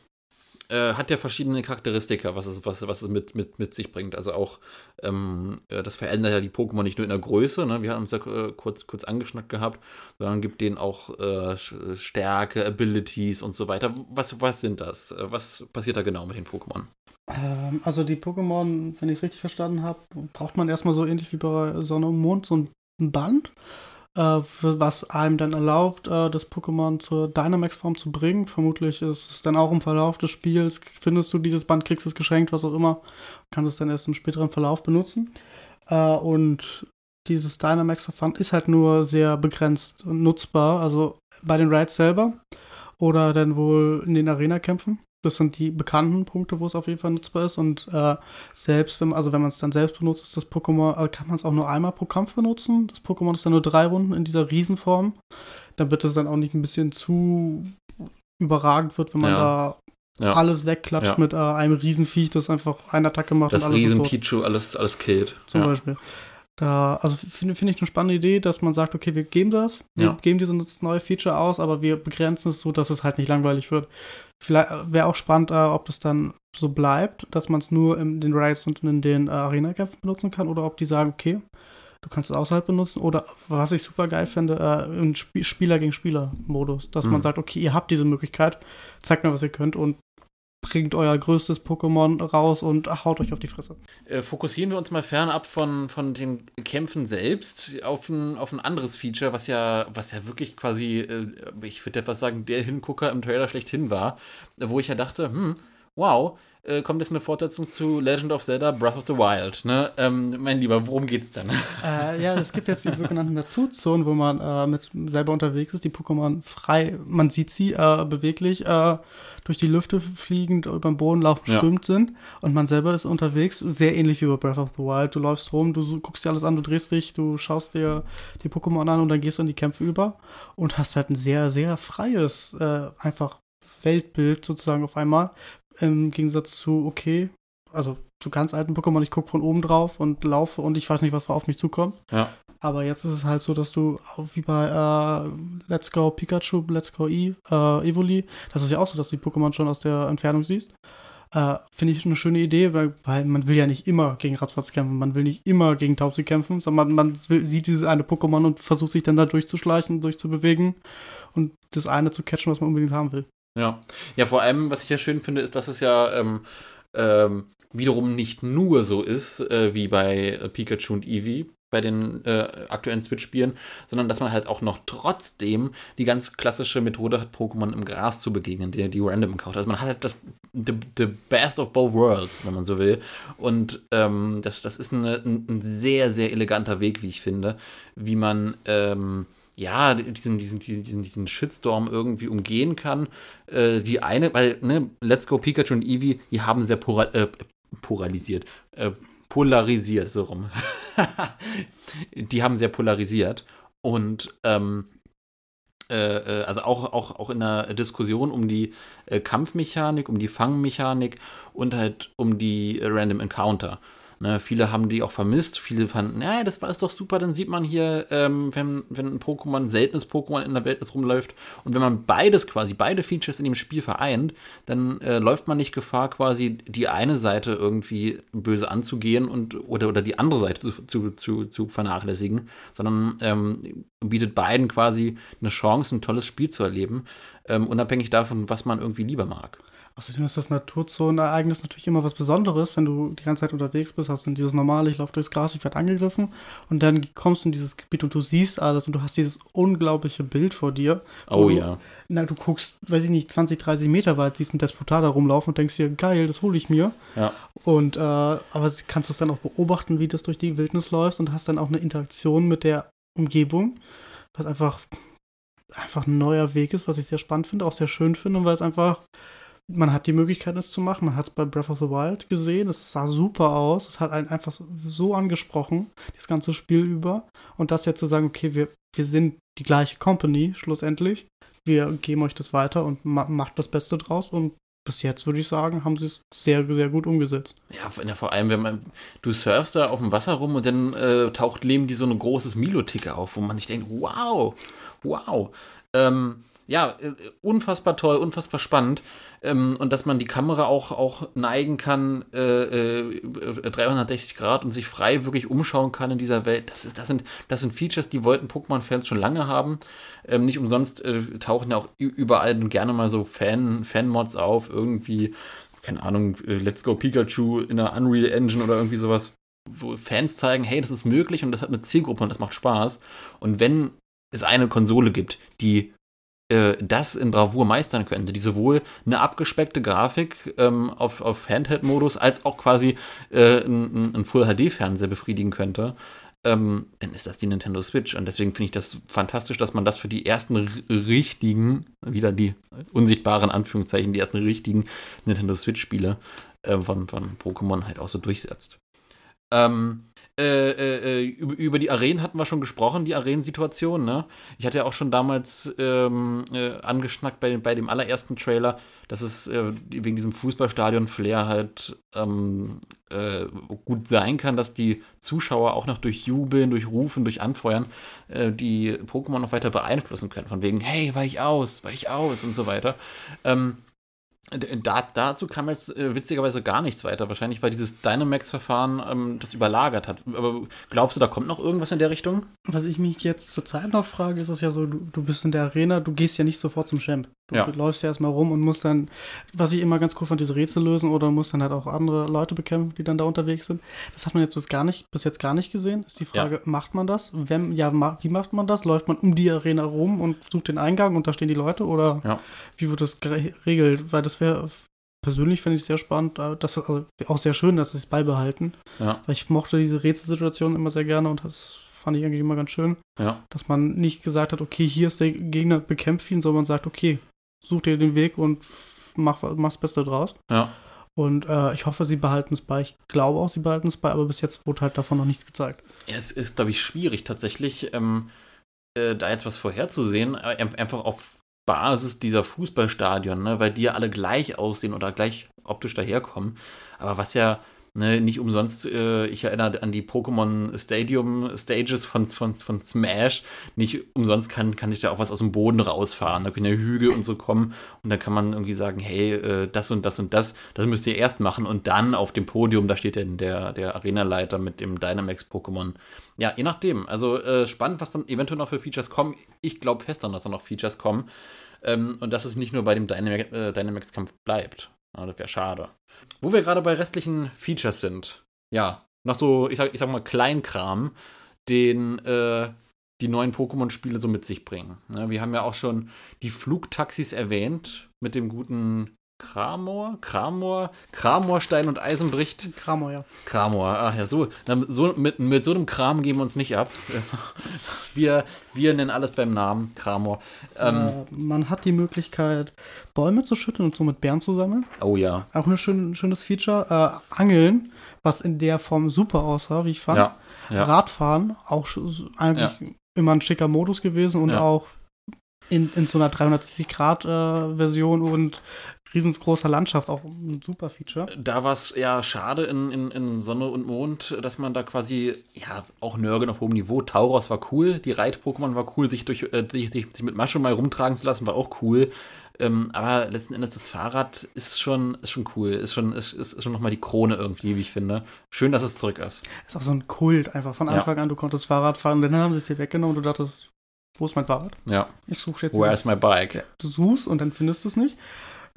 äh, hat ja verschiedene Charakteristika, was es, was, was es mit, mit, mit sich bringt. Also auch, ähm, äh, das verändert ja die Pokémon nicht nur in der Größe, ne? wir haben es ja äh, kurz, kurz angeschnackt gehabt, sondern gibt denen auch äh, Stärke, Abilities und so weiter. Was, was sind das? Äh, was passiert da genau mit den Pokémon? Ähm, also die Pokémon, wenn ich es richtig verstanden habe, braucht man erstmal so ähnlich wie bei Sonne und Mond so ein Band äh, was einem dann erlaubt, äh, das Pokémon zur Dynamax-Form zu bringen. Vermutlich ist es dann auch im Verlauf des Spiels, findest du dieses Band, kriegst es geschenkt, was auch immer, kannst es dann erst im späteren Verlauf benutzen. Äh, und dieses Dynamax-Verfahren ist halt nur sehr begrenzt nutzbar, also bei den Raids selber oder dann wohl in den Arena-Kämpfen. Das sind die bekannten Punkte, wo es auf jeden Fall nutzbar ist. Und äh, selbst, wenn, also wenn man es dann selbst benutzt, ist das Pokémon, äh, kann man es auch nur einmal pro Kampf benutzen. Das Pokémon ist dann nur drei Runden in dieser Riesenform. Damit es dann auch nicht ein bisschen zu überragend wird, wenn man ja. da ja. alles wegklatscht ja. mit äh, einem Riesenviech, das einfach eine Attacke macht. Das Riesen-Pichu alles, alles killt. Zum Beispiel. Da, also finde find ich eine spannende Idee, dass man sagt, okay, wir geben das, wir ja. geben dieses neue Feature aus, aber wir begrenzen es so, dass es halt nicht langweilig wird. Vielleicht äh, wäre auch spannend, äh, ob das dann so bleibt, dass man es nur in den Raids und in den äh, Arena-Kämpfen benutzen kann, oder ob die sagen, okay, du kannst es außerhalb benutzen, oder was ich super geil finde, äh, im Sp Spieler gegen Spieler-Modus, dass mhm. man sagt, okay, ihr habt diese Möglichkeit, zeigt mir, was ihr könnt und bringt euer größtes Pokémon raus und haut euch auf die Fresse. Äh, fokussieren wir uns mal fernab von, von den Kämpfen selbst auf ein, auf ein anderes Feature, was ja, was ja wirklich quasi, äh, ich würde etwas sagen, der Hingucker im Trailer schlechthin war, wo ich ja dachte, hm, wow, äh, kommt jetzt eine Fortsetzung zu Legend of Zelda Breath of the Wild. Ne? Ähm, mein Lieber, worum geht's denn? Äh, ja, es gibt jetzt die sogenannten Naturzonen, wo man äh, mit selber unterwegs ist, die Pokémon frei, man sieht sie äh, beweglich äh, durch die Lüfte fliegend, über den Boden laufen, ja. schwimmt sind und man selber ist unterwegs, sehr ähnlich wie bei Breath of the Wild. Du läufst rum, du guckst dir alles an, du drehst dich, du schaust dir die Pokémon an und dann gehst du in die Kämpfe über und hast halt ein sehr, sehr freies, äh, einfach Weltbild sozusagen auf einmal, im Gegensatz zu, okay, also zu ganz alten Pokémon, ich gucke von oben drauf und laufe und ich weiß nicht, was auf mich zukommt. Ja. Aber jetzt ist es halt so, dass du, wie bei äh, Let's Go Pikachu, Let's Go e, äh, Evoli, das ist ja auch so, dass du die Pokémon schon aus der Entfernung siehst. Äh, Finde ich eine schöne Idee, weil, weil, man will ja nicht immer gegen Ratzfatz kämpfen, man will nicht immer gegen Taubsi kämpfen, sondern man, man will, sieht dieses eine Pokémon und versucht sich dann da durchzuschleichen, durchzubewegen und das eine zu catchen, was man unbedingt haben will. Ja. Ja, vor allem, was ich ja schön finde, ist, dass es ja ähm, ähm, wiederum nicht nur so ist äh, wie bei äh, Pikachu und Eevee, bei den äh, aktuellen Switch-Spielen, sondern dass man halt auch noch trotzdem die ganz klassische Methode hat, Pokémon im Gras zu begegnen, die, die Random Encounter. Also man hat halt das the, the best of both worlds, wenn man so will. Und ähm, das, das ist eine, ein, sehr, sehr eleganter Weg, wie ich finde, wie man ähm, ja, diesen, diesen, diesen, diesen Shitstorm irgendwie umgehen kann. Äh, die eine, weil, ne, Let's Go Pikachu und Eevee, die haben sehr pora, äh, polarisiert, äh, polarisiert, so rum. die haben sehr polarisiert. Und ähm, äh, äh, also auch, auch, auch in der Diskussion um die äh, Kampfmechanik, um die Fangmechanik und halt um die Random Encounter. Ne, viele haben die auch vermisst, viele fanden, ja, das war es doch super, dann sieht man hier, ähm, wenn, wenn ein Pokémon, seltenes Pokémon in der Welt rumläuft. Und wenn man beides quasi, beide Features in dem Spiel vereint, dann äh, läuft man nicht Gefahr, quasi die eine Seite irgendwie böse anzugehen und oder, oder die andere Seite zu, zu, zu vernachlässigen, sondern ähm, bietet beiden quasi eine Chance, ein tolles Spiel zu erleben, ähm, unabhängig davon, was man irgendwie lieber mag. Außerdem ist das Naturzone-Ereignis natürlich immer was Besonderes, wenn du die ganze Zeit unterwegs bist, hast dann dieses normale, ich laufe durchs Gras, ich werde angegriffen und dann kommst du in dieses Gebiet und du siehst alles und du hast dieses unglaubliche Bild vor dir. Oh ja. Du, na, du guckst, weiß ich nicht, 20, 30 Meter weit, siehst einen Despotar da rumlaufen und denkst dir, geil, das hole ich mir. Ja. Und, äh, aber kannst es dann auch beobachten, wie das durch die Wildnis läuft und hast dann auch eine Interaktion mit der Umgebung, was einfach, einfach ein neuer Weg ist, was ich sehr spannend finde, auch sehr schön finde, weil es einfach man hat die Möglichkeit, es zu machen. Man hat es bei Breath of the Wild gesehen. Es sah super aus. Es hat einen einfach so angesprochen, das ganze Spiel über. Und das jetzt zu sagen, okay, wir, wir sind die gleiche Company schlussendlich. Wir geben euch das weiter und ma macht das Beste draus. Und bis jetzt würde ich sagen, haben sie es sehr, sehr gut umgesetzt. Ja, vor allem, wenn man, du surfst da auf dem Wasser rum und dann äh, taucht neben dir so ein großes Milo-Ticker auf, wo man sich denkt, wow, wow. Ähm, ja, äh, unfassbar toll, unfassbar spannend. Ähm, und dass man die Kamera auch, auch neigen kann, äh, äh, 360 Grad und sich frei wirklich umschauen kann in dieser Welt. Das, ist, das, sind, das sind Features, die wollten Pokémon-Fans schon lange haben. Ähm, nicht umsonst äh, tauchen ja auch überall gerne mal so Fan, Fan-Mods auf, irgendwie, keine Ahnung, äh, Let's Go Pikachu in einer Unreal Engine oder irgendwie sowas wo Fans zeigen, hey, das ist möglich und das hat eine Zielgruppe und das macht Spaß. Und wenn es eine Konsole gibt, die äh, das in Bravour meistern könnte, die sowohl eine abgespeckte Grafik ähm, auf, auf Handheld-Modus als auch quasi äh, einen Full-HD-Fernseher befriedigen könnte, ähm, dann ist das die Nintendo Switch. Und deswegen finde ich das fantastisch, dass man das für die ersten richtigen, wieder die unsichtbaren Anführungszeichen, die ersten richtigen Nintendo Switch-Spiele äh, von, von Pokémon halt auch so durchsetzt. Ähm, äh, äh, über, über, die Arenen hatten wir schon gesprochen, die Arenensituation, ne? Ich hatte ja auch schon damals ähm, äh, angeschnackt bei, bei dem allerersten Trailer, dass es äh, wegen diesem Fußballstadion-Flair halt ähm, äh, gut sein kann, dass die Zuschauer auch noch durch Jubeln, durch Rufen, durch Anfeuern äh, die Pokémon noch weiter beeinflussen können. Von wegen, hey, weich aus, weich aus und so weiter. Ähm, da, dazu kam jetzt äh, witzigerweise gar nichts weiter. Wahrscheinlich, weil dieses Dynamax-Verfahren ähm, das überlagert hat. Aber glaubst du, da kommt noch irgendwas in der Richtung? Was ich mich jetzt zurzeit noch frage, ist es ja so, du, du bist in der Arena, du gehst ja nicht sofort zum Champ. Du ja. läufst ja erstmal rum und musst dann, was ich immer ganz cool fand, diese Rätsel lösen oder musst dann halt auch andere Leute bekämpfen, die dann da unterwegs sind. Das hat man jetzt bis, gar nicht, bis jetzt gar nicht gesehen. Ist die Frage, ja. macht man das? Wenn, ja, wie macht man das? Läuft man um die Arena rum und sucht den Eingang und da stehen die Leute? Oder ja. wie wird das geregelt? Weil das wäre persönlich finde ich sehr spannend, äh, das also auch sehr schön, dass sie es beibehalten. Ja. Weil ich mochte diese Rätselsituation immer sehr gerne und das fand ich eigentlich immer ganz schön. Ja. Dass man nicht gesagt hat, okay, hier ist der Gegner, bekämpft ihn, sondern man sagt, okay, such dir den Weg und mach, mach das Beste draus. Ja. Und äh, ich hoffe, sie behalten es bei. Ich glaube auch, sie behalten es bei, aber bis jetzt wurde halt davon noch nichts gezeigt. Ja, es ist, glaube ich, schwierig tatsächlich, ähm, äh, da jetzt was vorherzusehen. Äh, einfach auf Basis dieser Fußballstadion, ne, weil die ja alle gleich aussehen oder gleich optisch daherkommen. Aber was ja Ne, nicht umsonst, äh, ich erinnere an die Pokémon Stadium Stages von, von, von Smash. Nicht umsonst kann, kann sich da auch was aus dem Boden rausfahren. Da können ja Hügel und so kommen. Und da kann man irgendwie sagen, hey, äh, das und das und das, das müsst ihr erst machen. Und dann auf dem Podium, da steht dann der, der Arenaleiter mit dem Dynamax-Pokémon. Ja, je nachdem. Also äh, spannend, was dann eventuell noch für Features kommen. Ich glaube fest daran, dass da noch Features kommen. Ähm, und dass es nicht nur bei dem Dynamax-Kampf bleibt. Ja, das wäre schade. Wo wir gerade bei restlichen Features sind. Ja, noch so, ich sag, ich sag mal, Kleinkram, den äh, die neuen Pokémon-Spiele so mit sich bringen. Ja, wir haben ja auch schon die Flugtaxis erwähnt mit dem guten Kramor, Kramor, Kramorstein und Eisenbricht. Kramor, ja. Kramor, ach ja, so, so mit, mit so einem Kram geben wir uns nicht ab. Wir, wir nennen alles beim Namen Kramor. Ähm, äh, man hat die Möglichkeit, Bäume zu schütteln und so mit Bären zu sammeln. Oh ja. Auch ein schön, schönes Feature. Äh, Angeln, was in der Form super aussah, wie ich fand. Ja, ja. Radfahren, auch eigentlich ja. immer ein schicker Modus gewesen und auch in, in so einer 360-Grad-Version äh, und riesengroßer Landschaft, auch ein super Feature. Da war es eher schade in, in, in Sonne und Mond, dass man da quasi, ja, auch Nörgeln auf hohem Niveau. Tauros war cool, die Reit-Pokémon war cool, sich, durch, äh, sich, sich, sich mit Masche mal rumtragen zu lassen, war auch cool. Ähm, aber letzten Endes das Fahrrad ist schon, ist schon cool, ist schon, ist, ist schon nochmal die Krone irgendwie, wie ich finde. Schön, dass es zurück ist. Ist auch so ein Kult einfach von Anfang ja. an. Du konntest Fahrrad fahren, dann haben sie es dir weggenommen und du dachtest, wo ist mein Fahrrad? Ja. Ich suche jetzt. Where's my bike? Du suchst und dann findest du es nicht.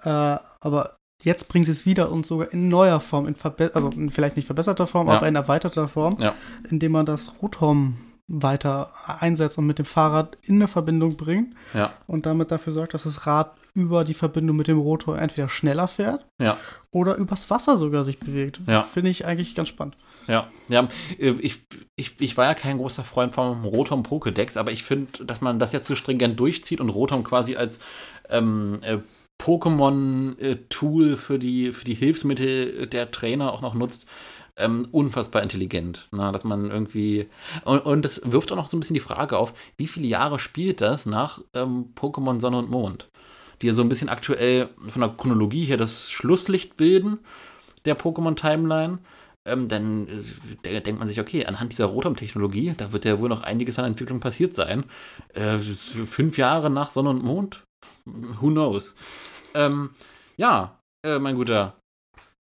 Äh, aber jetzt bringen sie es wieder und sogar in neuer Form, in also in vielleicht nicht verbesserter Form, ja. aber in erweiterter Form, ja. indem man das Rotom weiter einsetzt und mit dem Fahrrad in eine Verbindung bringt ja. und damit dafür sorgt, dass das Rad über die Verbindung mit dem Rotor entweder schneller fährt ja. oder übers Wasser sogar sich bewegt. Ja. Finde ich eigentlich ganz spannend. Ja, ja äh, ich, ich, ich war ja kein großer Freund vom Rotom Pokédex, aber ich finde, dass man das jetzt so stringent durchzieht und Rotom quasi als ähm, äh, Pokémon-Tool für die, für die Hilfsmittel der Trainer auch noch nutzt, ähm, unfassbar intelligent. Na, dass man irgendwie. Und, und das wirft auch noch so ein bisschen die Frage auf, wie viele Jahre spielt das nach ähm, Pokémon Sonne und Mond? Die ja so ein bisschen aktuell von der Chronologie her das Schlusslicht bilden der Pokémon-Timeline. Ähm, dann äh, denkt man sich, okay, anhand dieser Rotom-Technologie, da wird ja wohl noch einiges an Entwicklung passiert sein. Äh, fünf Jahre nach Sonne und Mond? Who knows? Ähm, ja, äh, mein Guter.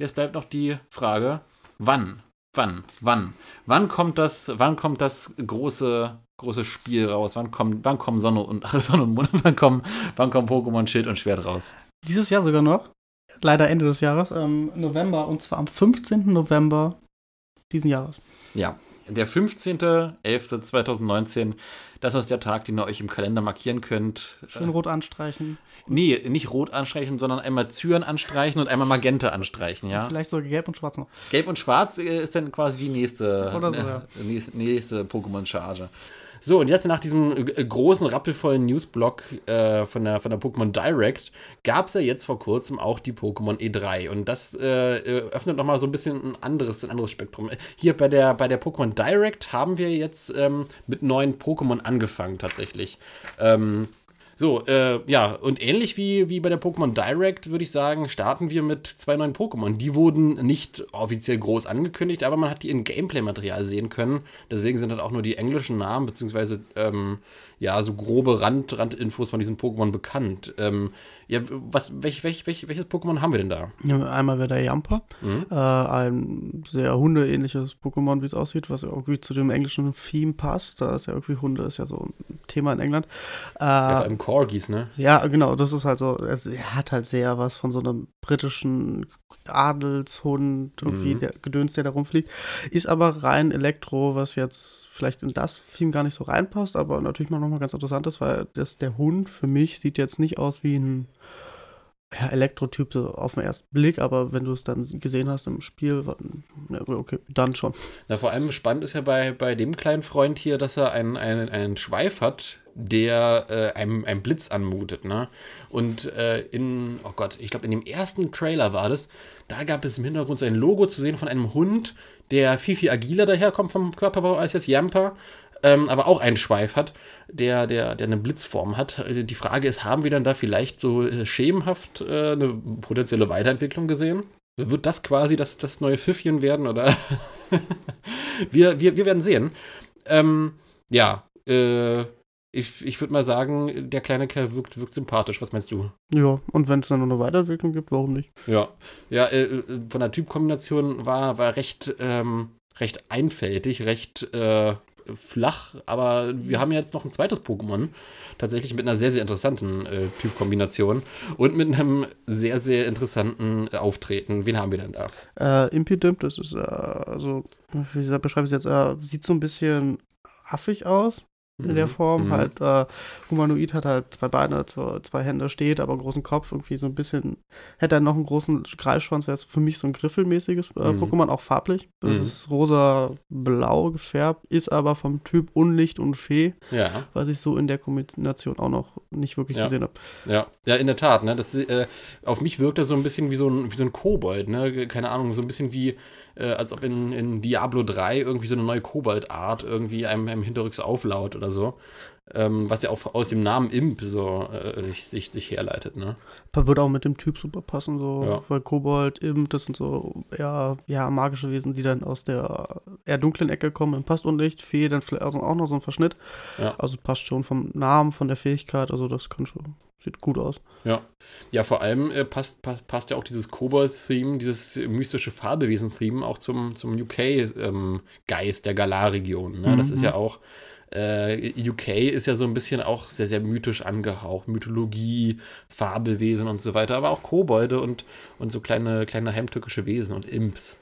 Jetzt bleibt noch die Frage, wann? Wann? Wann? Wann kommt das, wann kommt das große, große Spiel raus? Wann kommen, wann kommen Sonne und, Sonne und Mond? Wann kommen, wann kommen Pokémon Schild und Schwert raus? Dieses Jahr sogar noch. Leider Ende des Jahres, ähm, November, und zwar am 15. November diesen Jahres. Ja, der 15.11.2019 das ist der Tag, den ihr euch im Kalender markieren könnt. Schön rot anstreichen. Nee, nicht rot anstreichen, sondern einmal Zyren anstreichen und einmal Magenta anstreichen, ja. Vielleicht sogar gelb und schwarz noch. Gelb und schwarz äh, ist dann quasi die nächste, Oder so, ja. nächste, nächste Pokémon-Charge. So, und jetzt nach diesem äh, großen, rappelvollen Newsblock äh, von der, von der Pokémon Direct gab es ja jetzt vor kurzem auch die Pokémon E3. Und das äh, äh öffnet nochmal so ein bisschen ein anderes, ein anderes Spektrum. Hier bei der, bei der Pokémon Direct haben wir jetzt ähm, mit neuen Pokémon angefangen tatsächlich. Ähm, so, äh, ja, und ähnlich wie, wie bei der Pokémon Direct, würde ich sagen, starten wir mit zwei neuen Pokémon. Die wurden nicht offiziell groß angekündigt, aber man hat die in Gameplay-Material sehen können. Deswegen sind dann auch nur die englischen Namen, beziehungsweise ähm, ja, so grobe Rand, Randinfos von diesen Pokémon bekannt. Ähm, ja, was, welch, welch, welch, welches Pokémon haben wir denn da? Einmal wäre der Jamper, mhm. äh, ein sehr hundeähnliches Pokémon, wie es aussieht, was irgendwie zu dem englischen Theme passt. Da ist ja irgendwie Hunde, ist ja so ein Thema in England. Äh, ja, vor allem Corgis, ne? Ja, genau, das ist halt so, er hat halt sehr was von so einem britischen Adelshund, irgendwie mhm. der Gedöns, der da rumfliegt. Ist aber rein Elektro, was jetzt vielleicht in das Theme gar nicht so reinpasst, aber natürlich mal nochmal ganz interessant ist, weil das, der Hund für mich sieht jetzt nicht aus wie ein ja, Elektrotyp so auf den ersten Blick, aber wenn du es dann gesehen hast im Spiel, okay, dann schon. Na, vor allem spannend ist ja bei, bei dem kleinen Freund hier, dass er einen, einen, einen Schweif hat, der äh, einem, einem Blitz anmutet, ne? Und äh, in, oh Gott, ich glaube, in dem ersten Trailer war das, da gab es im Hintergrund so ein Logo zu sehen von einem Hund, der viel, viel agiler daherkommt vom Körperbau als jetzt Yamper, ähm, aber auch einen Schweif hat, der, der, der eine Blitzform hat. Äh, die Frage ist, haben wir dann da vielleicht so äh, schemenhaft äh, eine potenzielle Weiterentwicklung gesehen? Wird das quasi das, das neue Pfiffchen werden oder? wir, wir, wir werden sehen. Ähm, ja, äh, ich, ich würde mal sagen, der kleine Kerl wirkt, wirkt sympathisch. Was meinst du? Ja, und wenn es dann noch eine Weiterentwicklung gibt, warum nicht? Ja, ja äh, äh, von der Typkombination war, war recht, ähm, recht einfältig, recht äh, flach, aber wir haben jetzt noch ein zweites Pokémon, tatsächlich mit einer sehr, sehr interessanten äh, Typkombination und mit einem sehr, sehr interessanten Auftreten. Wen haben wir denn da? Äh, Impidimp, das ist, äh, also, wie beschreibe ich es jetzt, äh, sieht so ein bisschen affig aus in der mhm. Form. Mhm. Halt, äh, Humanoid hat halt zwei Beine, zwei, Hände, steht, aber großen Kopf, irgendwie so ein bisschen. Hätte er noch einen großen Greifschwanz, wäre es für mich so ein griffelmäßiges äh, mhm. Pokémon, auch farblich. Mhm. ist rosa-blau gefärbt, ist aber vom Typ Unlicht und Fee, ja. was ich so in der Kombination auch noch nicht wirklich ja. gesehen habe. Ja. ja, in der Tat. Ne? Das, äh, auf mich wirkt er so ein bisschen wie so ein, wie so ein Kobold, ne? Keine Ahnung, so ein bisschen wie äh, als ob in, in Diablo 3 irgendwie so eine neue Kobold-Art irgendwie einem, einem hinterrücks auflaut oder so. Ähm, was ja auch aus dem Namen Imp so äh, sich, sich, sich herleitet, ne? Würde auch mit dem Typ super passen, so, ja. weil Kobold, Imp, das sind so eher ja, magische Wesen, die dann aus der eher dunklen Ecke kommen, passt Unlicht, Fee, dann vielleicht auch noch so ein Verschnitt. Ja. Also passt schon vom Namen, von der Fähigkeit, also das kann schon, sieht gut aus. Ja. Ja, vor allem äh, passt, passt, passt ja auch dieses Kobold-Theme, dieses mystische Farbewesen-Theme auch zum, zum UK-Geist ähm, der Galar-Region. Ne? Mhm. Das ist ja auch äh, UK ist ja so ein bisschen auch sehr, sehr mythisch angehaucht. Mythologie, Fabelwesen und so weiter, aber auch Kobolde und, und so kleine, kleine heimtückische Wesen und Imps.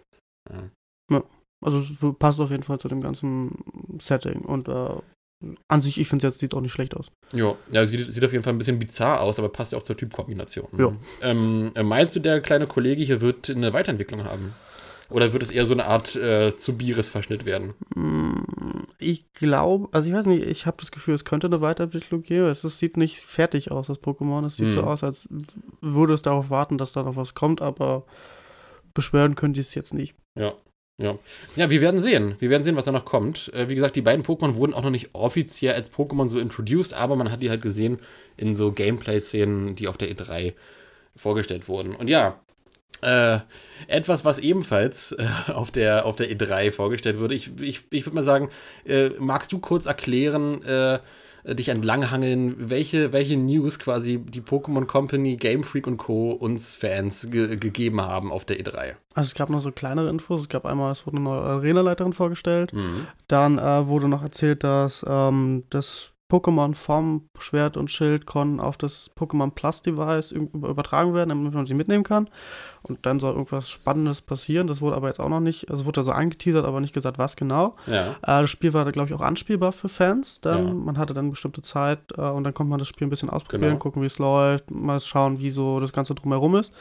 Ja. ja. Also passt auf jeden Fall zu dem ganzen Setting und äh, an sich, ich finde es jetzt, sieht auch nicht schlecht aus. Ja, ja sieht, sieht auf jeden Fall ein bisschen bizarr aus, aber passt ja auch zur Typkombination. Ja. Ähm, meinst du, der kleine Kollege hier wird eine Weiterentwicklung haben? Oder wird es eher so eine Art äh, zu Bieres-Verschnitt werden? Mm, ich glaube, also ich weiß nicht, ich habe das Gefühl, es könnte eine Weiterentwicklung geben. Es, es sieht nicht fertig aus, das Pokémon. Es sieht hm. so aus, als würde es darauf warten, dass da noch was kommt, aber beschwören könnte ich es jetzt nicht. Ja. Ja. ja, wir werden sehen. Wir werden sehen, was da noch kommt. Äh, wie gesagt, die beiden Pokémon wurden auch noch nicht offiziell als Pokémon so introduced, aber man hat die halt gesehen in so Gameplay-Szenen, die auf der E3 vorgestellt wurden. Und ja, äh, etwas, was ebenfalls äh, auf, der, auf der E3 vorgestellt wurde. Ich, ich, ich würde mal sagen, äh, magst du kurz erklären, äh, dich entlanghangeln, welche, welche News quasi die Pokémon Company, Game Freak und Co. uns Fans ge gegeben haben auf der E3? Also es gab noch so kleinere Infos. Es gab einmal, es wurde eine neue Arena-Leiterin vorgestellt. Mhm. Dann äh, wurde noch erzählt, dass ähm, das Pokémon vom Schwert und Schild konnten auf das Pokémon Plus Device übertragen werden, damit man sie mitnehmen kann. Und dann soll irgendwas Spannendes passieren. Das wurde aber jetzt auch noch nicht, also wurde so angeteasert, aber nicht gesagt, was genau. Ja. Äh, das Spiel war da, glaube ich, auch anspielbar für Fans. Dann, ja. Man hatte dann eine bestimmte Zeit äh, und dann konnte man das Spiel ein bisschen ausprobieren, genau. gucken, wie es läuft, mal schauen, wie so das Ganze drumherum ist.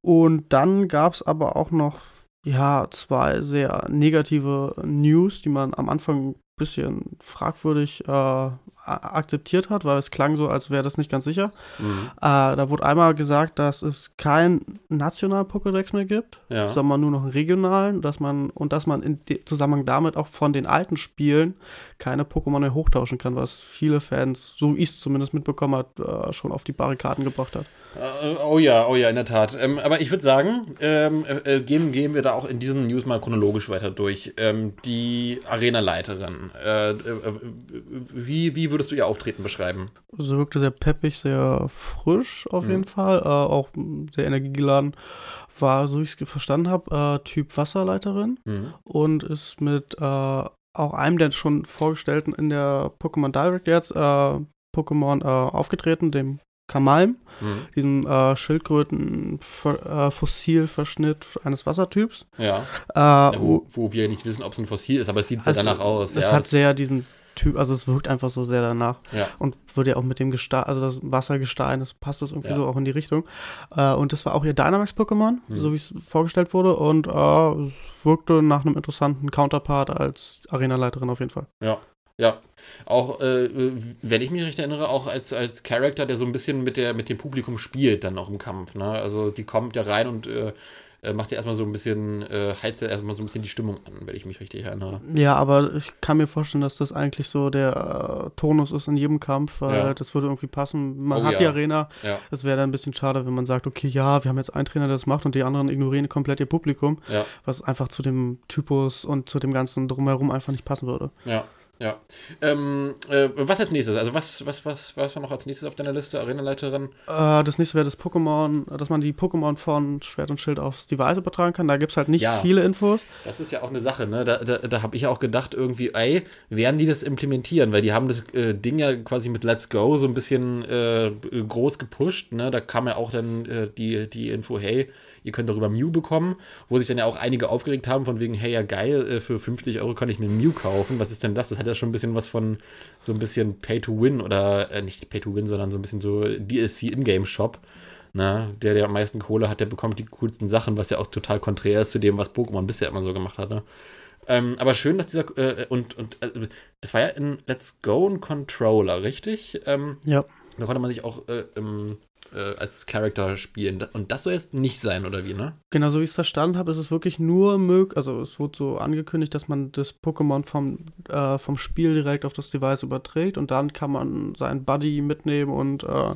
Und dann gab es aber auch noch ja, zwei sehr negative News, die man am Anfang bisschen fragwürdig äh, akzeptiert hat, weil es klang so, als wäre das nicht ganz sicher. Mhm. Äh, da wurde einmal gesagt, dass es keinen nationalen Pokédex mehr gibt, ja. sondern nur noch einen regionalen, dass man und dass man in Zusammenhang damit auch von den alten Spielen keine Pokémon mehr hochtauschen kann, was viele Fans, so ich es zumindest mitbekommen habe, äh, schon auf die Barrikaden gebracht hat. Uh, oh ja, oh ja, in der Tat. Ähm, aber ich würde sagen, ähm, äh, gehen, gehen wir da auch in diesen News mal chronologisch weiter durch. Ähm, die Arena-Leiterin, äh, äh, wie, wie würdest du ihr Auftreten beschreiben? Sie wirkte sehr peppig, sehr frisch auf mhm. jeden Fall, äh, auch sehr energiegeladen. War, so ich es verstanden habe, äh, Typ Wasserleiterin mhm. und ist mit äh, auch einem der schon vorgestellten in der Pokémon Direct jetzt Pokémon aufgetreten, dem Kamalm, mhm. diesem äh, Schildkröten-Fossilverschnitt äh, eines Wassertyps. Ja. Äh, wo, wo, wir nicht wissen, ob es ein Fossil ist, aber es sieht also, sehr danach aus. Es ja, hat sehr diesen Typ, also es wirkt einfach so sehr danach. Ja. Und wird ja auch mit dem Gestein, also das Wassergestein, das passt das irgendwie ja. so auch in die Richtung. Äh, und das war auch ihr Dynamax-Pokémon, mhm. so wie es vorgestellt wurde. Und äh, es wirkte nach einem interessanten Counterpart als Arenaleiterin auf jeden Fall. Ja. Ja, auch äh, wenn ich mich recht erinnere, auch als, als Charakter, der so ein bisschen mit, der, mit dem Publikum spielt, dann auch im Kampf. Ne? Also die kommt ja rein und äh, äh macht ja erstmal so ein bisschen, äh, heizt ja erstmal so ein bisschen die Stimmung an, wenn ich mich richtig erinnere. Ja, aber ich kann mir vorstellen, dass das eigentlich so der äh, Tonus ist in jedem Kampf, weil ja. das würde irgendwie passen. Man oh, hat ja. die Arena. Es ja. wäre dann ein bisschen schade, wenn man sagt, okay, ja, wir haben jetzt einen Trainer, der das macht und die anderen ignorieren komplett ihr Publikum, was einfach zu dem Typus und zu dem ganzen drumherum einfach nicht passen würde. Ja. Ja. Ähm, äh, was als nächstes? Also was, was, was, was war noch als nächstes auf deiner Liste, Arenaleiterin? Äh, das nächste wäre das Pokémon, dass man die Pokémon von Schwert und Schild aufs Device übertragen kann. Da gibt es halt nicht ja. viele Infos. Das ist ja auch eine Sache, ne? Da, da, da habe ich ja auch gedacht, irgendwie, ey, werden die das implementieren? Weil die haben das äh, Ding ja quasi mit Let's Go so ein bisschen äh, groß gepusht, ne? Da kam ja auch dann äh, die, die Info, hey, ihr könnt darüber Mew bekommen, wo sich dann ja auch einige aufgeregt haben, von wegen, hey, ja geil, äh, für 50 Euro kann ich mir Mew kaufen. Was ist denn das? Das hat ja schon ein bisschen was von so ein bisschen Pay-to-Win oder äh, nicht Pay-to-Win, sondern so ein bisschen so DLC-Ingame-Shop. Na, ne? der, der am meisten Kohle hat, der bekommt die coolsten Sachen, was ja auch total konträr ist zu dem, was Pokémon bisher immer so gemacht hatte. Ähm, aber schön, dass dieser, äh, und, und äh, das war ja in Let's Go ein Controller, richtig? Ähm, ja. Da konnte man sich auch äh, im äh, als Charakter spielen. Und das soll jetzt nicht sein, oder wie, ne? Genau, so wie ich es verstanden habe, ist es wirklich nur möglich, also es wurde so angekündigt, dass man das Pokémon vom, äh, vom Spiel direkt auf das Device überträgt und dann kann man seinen Buddy mitnehmen und äh,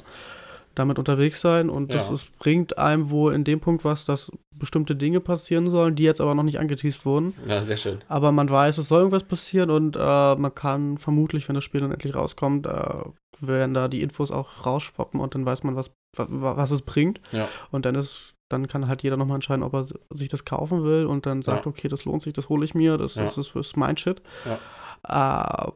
damit unterwegs sein und das ist, bringt einem wohl in dem Punkt was, dass bestimmte Dinge passieren sollen, die jetzt aber noch nicht angeteased wurden. Ja, sehr schön. Aber man weiß, es soll irgendwas passieren und äh, man kann vermutlich, wenn das Spiel dann endlich rauskommt, äh, werden da die Infos auch rausschwappen und dann weiß man, was, was, was es bringt. Ja. Und dann ist dann kann halt jeder nochmal entscheiden, ob er sich das kaufen will und dann sagt, ja. okay, das lohnt sich, das hole ich mir, das, ja. das, das ist mein Shit. Ja. Äh,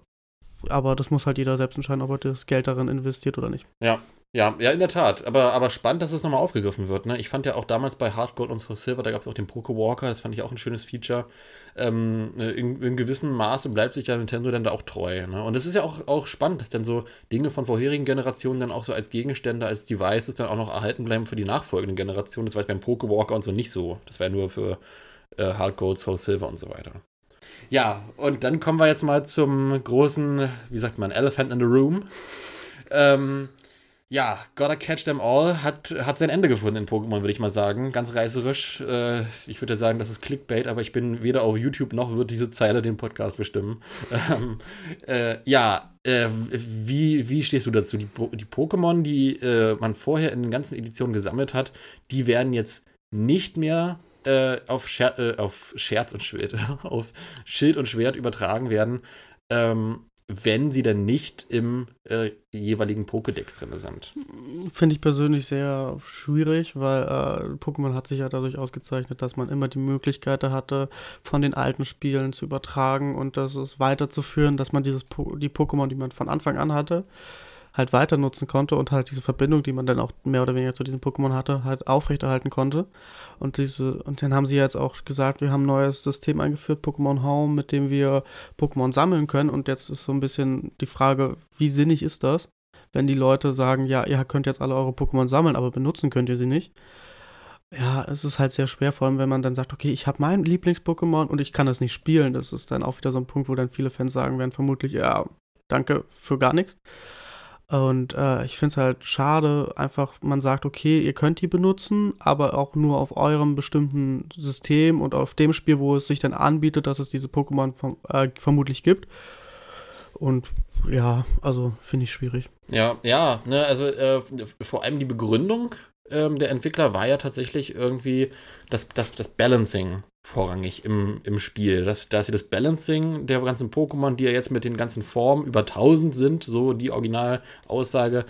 aber das muss halt jeder selbst entscheiden, ob er das Geld darin investiert oder nicht. Ja, ja, ja, in der Tat. Aber, aber spannend, dass es nochmal aufgegriffen wird. Ne? Ich fand ja auch damals bei Hard Gold und Soul Silver, da gab es auch den Poke Walker, das fand ich auch ein schönes Feature. Ähm, in, in gewissem Maße bleibt sich ja Nintendo dann da auch treu. Ne? Und es ist ja auch, auch spannend, dass dann so Dinge von vorherigen Generationen dann auch so als Gegenstände, als Devices dann auch noch erhalten bleiben für die nachfolgenden Generationen. Das war jetzt beim Poke Walker und so nicht so. Das war ja nur für äh, Hard Gold, Soul Silver und so weiter. Ja, und dann kommen wir jetzt mal zum großen, wie sagt man, Elephant in the Room. Ähm, ja, Gotta Catch Them All hat, hat sein Ende gefunden in Pokémon, würde ich mal sagen. Ganz reißerisch. Äh, ich würde sagen, das ist Clickbait, aber ich bin weder auf YouTube noch wird diese Zeile den Podcast bestimmen. Ähm, äh, ja, äh, wie, wie stehst du dazu? Die, die Pokémon, die äh, man vorher in den ganzen Editionen gesammelt hat, die werden jetzt nicht mehr äh, auf, Scher äh, auf Scherz und Schwert, auf Schild und Schwert übertragen werden. Ähm, wenn sie dann nicht im äh, jeweiligen Pokédex drin sind. Finde ich persönlich sehr schwierig, weil äh, Pokémon hat sich ja dadurch ausgezeichnet, dass man immer die Möglichkeit hatte, von den alten Spielen zu übertragen und das ist weiterzuführen, dass man dieses po die Pokémon, die man von Anfang an hatte, halt weiter nutzen konnte und halt diese Verbindung, die man dann auch mehr oder weniger zu diesem Pokémon hatte, halt aufrechterhalten konnte. Und diese, und dann haben sie jetzt auch gesagt, wir haben ein neues System eingeführt, Pokémon Home, mit dem wir Pokémon sammeln können. Und jetzt ist so ein bisschen die Frage, wie sinnig ist das, wenn die Leute sagen, ja, ihr könnt jetzt alle eure Pokémon sammeln, aber benutzen könnt ihr sie nicht. Ja, es ist halt sehr schwer, vor allem wenn man dann sagt, okay, ich habe mein Lieblings-Pokémon und ich kann es nicht spielen. Das ist dann auch wieder so ein Punkt, wo dann viele Fans sagen werden, vermutlich, ja, danke für gar nichts. Und äh, ich finde es halt schade, einfach man sagt, okay, ihr könnt die benutzen, aber auch nur auf eurem bestimmten System und auf dem Spiel, wo es sich dann anbietet, dass es diese Pokémon vom, äh, vermutlich gibt. Und ja, also finde ich schwierig. Ja, ja, ne, also äh, vor allem die Begründung ähm, der Entwickler war ja tatsächlich irgendwie das, das, das Balancing vorrangig im, im Spiel. Dass, dass sie das Balancing der ganzen Pokémon, die ja jetzt mit den ganzen Formen über 1000 sind, so die Originalaussage,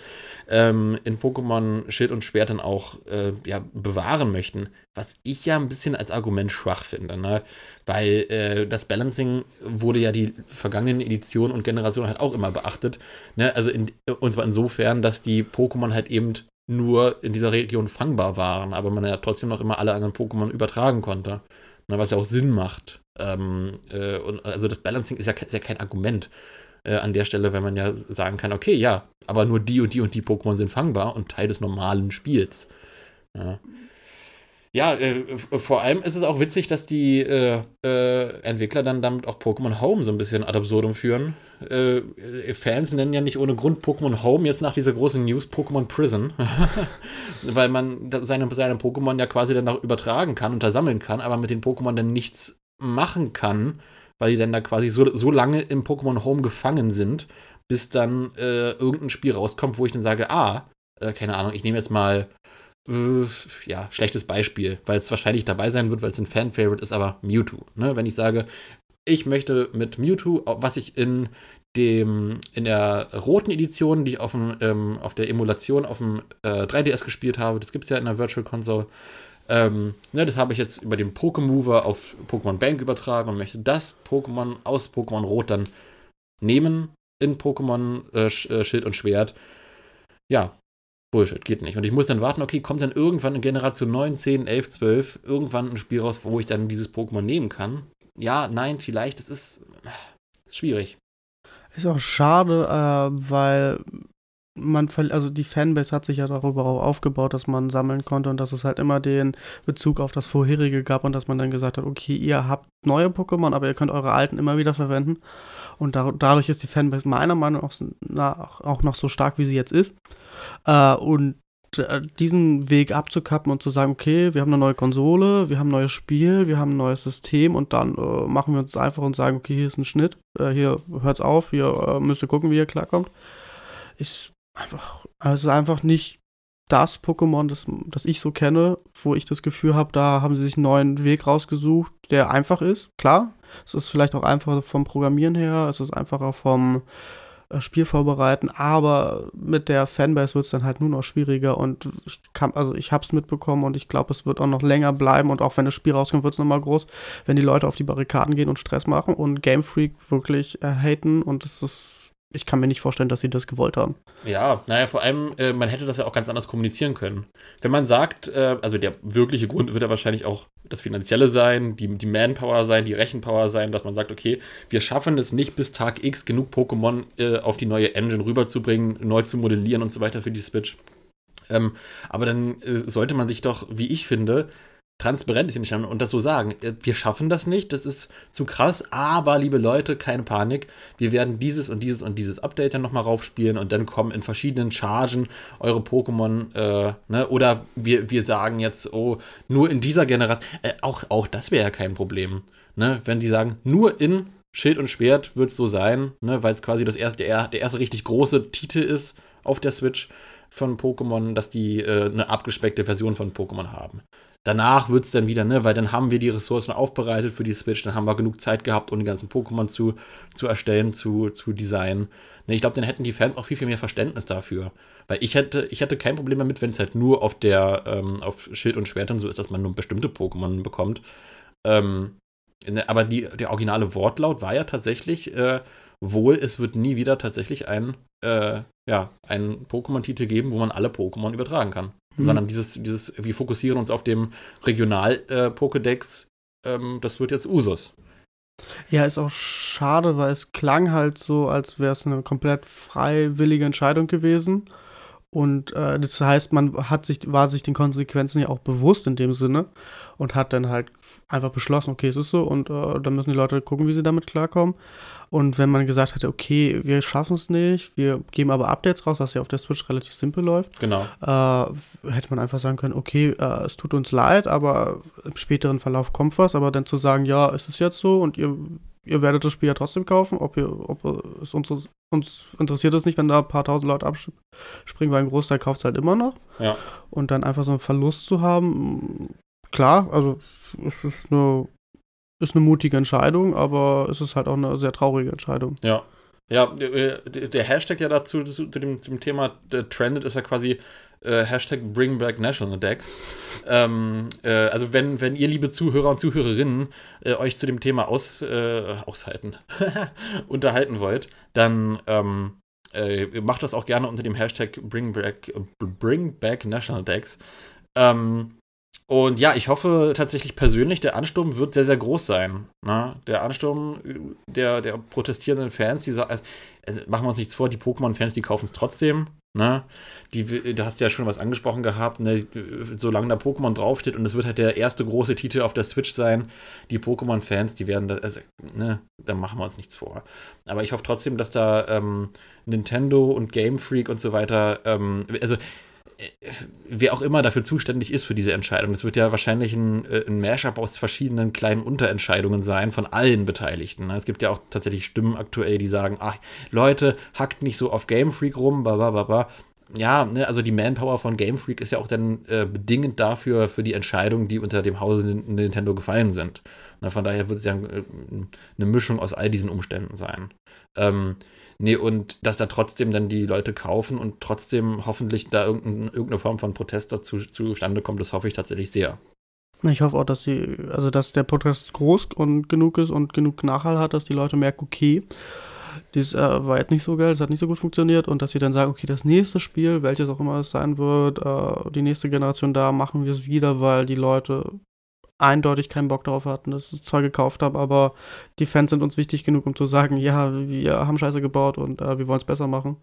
ähm, in Pokémon Schild und Schwert dann auch äh, ja, bewahren möchten. Was ich ja ein bisschen als Argument schwach finde, ne? weil äh, das Balancing wurde ja die vergangenen Editionen und Generationen halt auch immer beachtet. Ne? Also in, und zwar insofern, dass die Pokémon halt eben nur in dieser Region fangbar waren, aber man ja trotzdem noch immer alle anderen Pokémon übertragen konnte. Ne, was ja auch Sinn macht. Ähm, äh, und also das Balancing ist ja, ist ja kein Argument äh, an der Stelle, wenn man ja sagen kann, okay, ja, aber nur die und die und die Pokémon sind fangbar und Teil des normalen Spiels. Ja. Ja, äh, vor allem ist es auch witzig, dass die äh, äh, Entwickler dann damit auch Pokémon Home so ein bisschen ad absurdum führen. Äh, Fans nennen ja nicht ohne Grund Pokémon Home jetzt nach dieser großen News Pokémon Prison, weil man seine, seine Pokémon ja quasi dann auch übertragen kann, untersammeln kann, aber mit den Pokémon dann nichts machen kann, weil die dann da quasi so, so lange im Pokémon Home gefangen sind, bis dann äh, irgendein Spiel rauskommt, wo ich dann sage, ah, äh, keine Ahnung, ich nehme jetzt mal äh, ja, schlechtes Beispiel, weil es wahrscheinlich dabei sein wird, weil es ein Fan-Favorite ist, aber Mewtwo. Ne? Wenn ich sage, ich möchte mit Mewtwo, was ich in dem, in der roten Edition, die ich auf, dem, ähm, auf der Emulation auf dem äh, 3DS gespielt habe, das gibt es ja in der Virtual Console, ähm, ne, das habe ich jetzt über den Pokémover auf Pokémon Bank übertragen und möchte das Pokémon aus Pokémon Rot dann nehmen in Pokémon äh, äh, Schild und Schwert. Ja, Bullshit, geht nicht. Und ich muss dann warten, okay, kommt dann irgendwann in Generation 9, 10, 11, 12 irgendwann ein Spiel raus, wo ich dann dieses Pokémon nehmen kann? Ja, nein, vielleicht, das ist, ist schwierig. Ist auch schade, äh, weil man, also die Fanbase hat sich ja darüber auch aufgebaut, dass man sammeln konnte und dass es halt immer den Bezug auf das vorherige gab und dass man dann gesagt hat, okay, ihr habt neue Pokémon, aber ihr könnt eure alten immer wieder verwenden. Und da, dadurch ist die Fanbase meiner Meinung nach auch noch so stark, wie sie jetzt ist. Äh, und äh, diesen Weg abzukappen und zu sagen, okay, wir haben eine neue Konsole, wir haben ein neues Spiel, wir haben ein neues System und dann äh, machen wir uns einfach und sagen, okay, hier ist ein Schnitt, äh, hier hört's auf, hier äh, müsst ihr gucken, wie ihr klarkommt. Ist einfach, also einfach nicht das Pokémon, das, das ich so kenne, wo ich das Gefühl habe, da haben sie sich einen neuen Weg rausgesucht, der einfach ist. Klar, es ist vielleicht auch einfacher vom Programmieren her, es ist einfacher vom äh, Spiel vorbereiten, aber mit der Fanbase wird es dann halt nur noch schwieriger und ich kann, also ich habe es mitbekommen und ich glaube, es wird auch noch länger bleiben und auch wenn das Spiel rauskommt, wird es nochmal groß, wenn die Leute auf die Barrikaden gehen und Stress machen und Game Freak wirklich äh, haten und es ist ich kann mir nicht vorstellen, dass sie das gewollt haben. Ja, naja, vor allem, äh, man hätte das ja auch ganz anders kommunizieren können. Wenn man sagt, äh, also der wirkliche Grund wird ja wahrscheinlich auch das Finanzielle sein, die, die Manpower sein, die Rechenpower sein, dass man sagt, okay, wir schaffen es nicht bis Tag X genug Pokémon äh, auf die neue Engine rüberzubringen, neu zu modellieren und so weiter für die Switch. Ähm, aber dann äh, sollte man sich doch, wie ich finde, transparent hinstellen und das so sagen. Äh, wir schaffen das nicht, das ist zu krass, aber liebe Leute, keine Panik. Wir werden dieses und dieses und dieses Update dann nochmal raufspielen und dann kommen in verschiedenen Chargen eure Pokémon, äh, ne? Oder wir, wir sagen jetzt, oh, nur in dieser Generation, äh, auch, auch das wäre ja kein Problem. Ne? Wenn die sagen, nur in Schild und Schwert wird es so sein, ne? weil es quasi das erste, der, der erste richtig große Titel ist auf der Switch von Pokémon, dass die äh, eine abgespeckte Version von Pokémon haben. Danach wird es dann wieder, ne, weil dann haben wir die Ressourcen aufbereitet für die Switch, dann haben wir genug Zeit gehabt, um die ganzen Pokémon zu, zu erstellen, zu, zu designen. Ne, ich glaube, dann hätten die Fans auch viel, viel mehr Verständnis dafür. Weil ich hätte, ich hätte kein Problem damit, wenn es halt nur auf der, ähm, auf Schild und Schwertern so ist, dass man nur bestimmte Pokémon bekommt. Ähm, ne, aber die, der originale Wortlaut war ja tatsächlich, äh, wohl, es wird nie wieder tatsächlich ein, äh, ja, einen Pokémon-Titel geben, wo man alle Pokémon übertragen kann mhm. sondern dieses, dieses, wir fokussieren uns auf dem Regional-Pokédex, äh, ähm, das wird jetzt Usus. Ja, ist auch schade, weil es klang halt so, als wäre es eine komplett freiwillige Entscheidung gewesen. Und äh, das heißt, man hat sich, war sich den Konsequenzen ja auch bewusst in dem Sinne und hat dann halt einfach beschlossen, okay, es ist so und äh, dann müssen die Leute gucken, wie sie damit klarkommen. Und wenn man gesagt hätte, okay, wir schaffen es nicht, wir geben aber Updates raus, was ja auf der Switch relativ simpel läuft, genau. äh, hätte man einfach sagen können, okay, äh, es tut uns leid, aber im späteren Verlauf kommt was, aber dann zu sagen, ja, ist es jetzt so und ihr, ihr werdet das Spiel ja trotzdem kaufen, ob, ihr, ob es uns, uns interessiert es nicht, wenn da ein paar tausend Leute abspringen, weil ein Großteil kauft es halt immer noch. Ja. Und dann einfach so einen Verlust zu haben, klar, also es ist eine ist eine mutige Entscheidung, aber es ist halt auch eine sehr traurige Entscheidung. Ja. Ja, der Hashtag ja dazu zu dem, zu dem Thema Trended ist ja quasi äh, Hashtag Bring Back National Decks. Ähm, äh, also wenn, wenn ihr, liebe Zuhörer und Zuhörerinnen, äh, euch zu dem Thema aus, äh, aushalten, unterhalten wollt, dann ähm, äh, macht das auch gerne unter dem Hashtag Bring Back, Bring Back National Decks. Ähm, und ja, ich hoffe tatsächlich persönlich, der Ansturm wird sehr, sehr groß sein. Ne? Der Ansturm der, der protestierenden Fans, die sagen, also, machen wir uns nichts vor, die Pokémon-Fans, die kaufen es trotzdem. Ne? Die, du hast ja schon was angesprochen gehabt, ne? solange da Pokémon draufsteht und es wird halt der erste große Titel auf der Switch sein, die Pokémon-Fans, die werden da, also, ne, da machen wir uns nichts vor. Aber ich hoffe trotzdem, dass da ähm, Nintendo und Game Freak und so weiter, ähm, also wer auch immer dafür zuständig ist für diese Entscheidung. Das wird ja wahrscheinlich ein, äh, ein Mashup aus verschiedenen kleinen Unterentscheidungen sein von allen Beteiligten. Ne? Es gibt ja auch tatsächlich Stimmen aktuell, die sagen, ach, Leute, hackt nicht so auf Game Freak rum, bla bla bla. ja, ne, also die Manpower von Game Freak ist ja auch dann äh, bedingend dafür, für die Entscheidungen, die unter dem Hause Nintendo gefallen sind. Na, von daher wird es ja äh, eine Mischung aus all diesen Umständen sein. Ähm, nee, und dass da trotzdem dann die Leute kaufen und trotzdem hoffentlich da irgendein, irgendeine Form von Protest dazu zustande kommt, das hoffe ich tatsächlich sehr. Ich hoffe auch, dass sie, also dass der Protest groß und genug ist und genug Nachhall hat, dass die Leute merken, okay, das äh, war jetzt nicht so geil, das hat nicht so gut funktioniert und dass sie dann sagen, okay, das nächste Spiel, welches auch immer es sein wird, äh, die nächste Generation da, machen wir es wieder, weil die Leute eindeutig keinen Bock darauf hatten, dass ich es zwar gekauft habe, aber die Fans sind uns wichtig genug, um zu sagen, ja, wir haben Scheiße gebaut und äh, wir wollen es besser machen.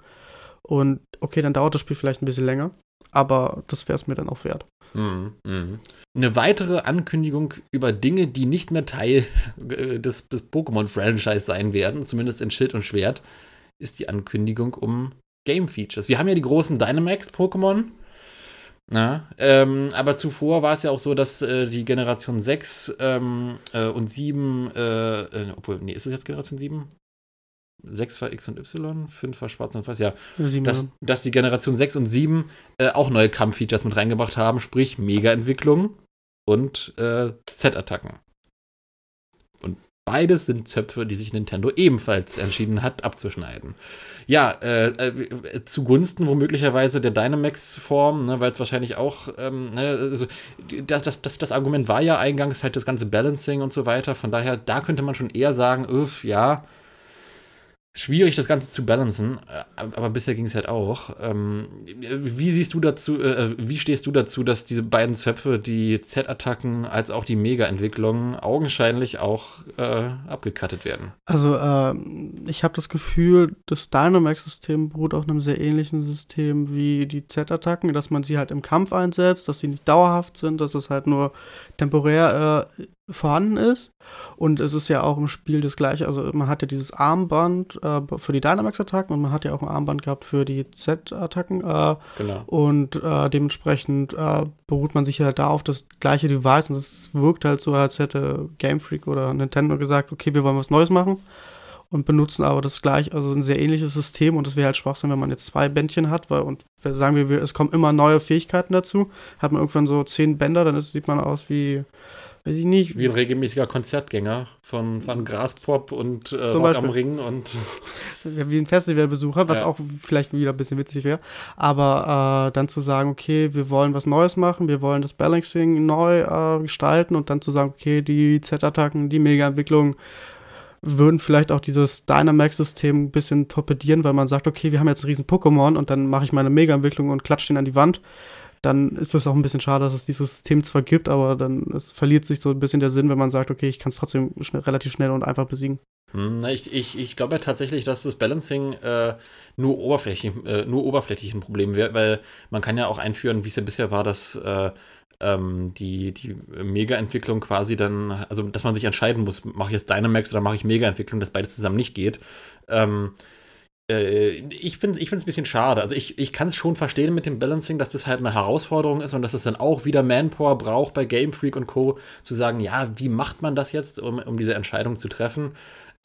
Und okay, dann dauert das Spiel vielleicht ein bisschen länger, aber das wäre es mir dann auch wert. Mhm, mh. Eine weitere Ankündigung über Dinge, die nicht mehr Teil äh, des, des Pokémon-Franchise sein werden, zumindest in Schild und Schwert, ist die Ankündigung um Game-Features. Wir haben ja die großen Dynamax-Pokémon. Ähm, aber zuvor war es ja auch so, dass äh, die Generation 6 ähm, äh, und 7, äh, äh, obwohl, nee, ist es jetzt Generation 7? 6 war X und Y, 5 war Schwarz und Weiß, ja. Dass, dass, die Generation 6 und 7 äh, auch neue Kampffeatures mit reingebracht haben, sprich Mega-Entwicklung und äh, Z-Attacken. Und beides sind Zöpfe, die sich Nintendo ebenfalls entschieden hat, abzuschneiden. Ja, äh, äh, zugunsten womöglicherweise der Dynamax-Form, ne, weil es wahrscheinlich auch, ähm, ne, also, das, das, das, das Argument war ja eingangs halt das ganze Balancing und so weiter. Von daher, da könnte man schon eher sagen, öff, ja, schwierig, das Ganze zu balancen, äh, aber bisher ging es halt auch. Ähm, wie siehst du dazu, äh, wie stehst du dazu, dass diese beiden Zöpfe, die Z-Attacken als auch die Mega-Entwicklung, augenscheinlich auch äh, abgekattet werden? Also, äh, ich habe das Gefühl, das Dynamax-System beruht auf einem sehr ähnlichen System wie die Z-Attacken, dass man sie halt im Kampf einsetzt, dass sie nicht dauerhaft sind, dass es halt nur temporär äh, vorhanden ist. Und es ist ja auch im Spiel das gleiche. Also man hat ja dieses Armband äh, für die Dynamax-Attacken und man hat ja auch ein Armband gehabt für die Z-Attacken. Äh, genau. Und äh, dementsprechend äh, beruht man sich ja da auf das gleiche Device und es wirkt halt so, als hätte Game Freak oder Nintendo gesagt, okay, wir wollen was Neues machen und benutzen aber das gleiche, also ein sehr ähnliches System und es wäre halt Schwachsinn, wenn man jetzt zwei Bändchen hat, weil und sagen wir, es kommen immer neue Fähigkeiten dazu, hat man irgendwann so zehn Bänder, dann ist, sieht man aus wie weiß ich nicht. Wie ein regelmäßiger Konzertgänger von, von Graspop und äh, Rock am Ring und. Wie ein Festivalbesucher, was ja. auch vielleicht wieder ein bisschen witzig wäre. Aber äh, dann zu sagen, okay, wir wollen was Neues machen, wir wollen das Balancing neu äh, gestalten und dann zu sagen, okay, die Z-Attacken, die Mega-Entwicklung würden vielleicht auch dieses Dynamax-System ein bisschen torpedieren, weil man sagt, okay, wir haben jetzt einen riesen Pokémon und dann mache ich meine Mega-Entwicklung und klatsche den an die Wand dann ist es auch ein bisschen schade, dass es dieses System zwar gibt, aber dann verliert sich so ein bisschen der Sinn, wenn man sagt, okay, ich kann es trotzdem schnell, relativ schnell und einfach besiegen. Hm, ich, ich, ich glaube ja tatsächlich, dass das Balancing äh, nur, oberflächlich, äh, nur oberflächlich ein Problem wäre, weil man kann ja auch einführen, wie es ja bisher war, dass äh, ähm, die, die Mega-Entwicklung quasi dann, also dass man sich entscheiden muss, mache ich jetzt Dynamax oder mache ich Mega-Entwicklung, dass beides zusammen nicht geht. Ähm, äh, ich finde es ein bisschen schade. Also ich, ich kann es schon verstehen mit dem Balancing, dass das halt eine Herausforderung ist und dass es dann auch wieder Manpower braucht bei Game Freak und Co. zu sagen, ja, wie macht man das jetzt, um, um diese Entscheidung zu treffen.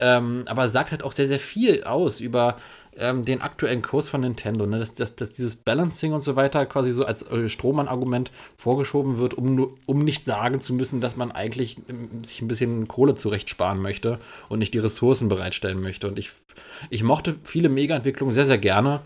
Ähm, aber sagt halt auch sehr, sehr viel aus über ähm, den aktuellen Kurs von Nintendo. Ne? Dass, dass, dass, dieses Balancing und so weiter quasi so als äh, Strohmann-Argument vorgeschoben wird, um, um nicht sagen zu müssen, dass man eigentlich ähm, sich ein bisschen Kohle zurechtsparen möchte und nicht die Ressourcen bereitstellen möchte. Und ich, ich mochte viele Mega-Entwicklungen sehr, sehr gerne.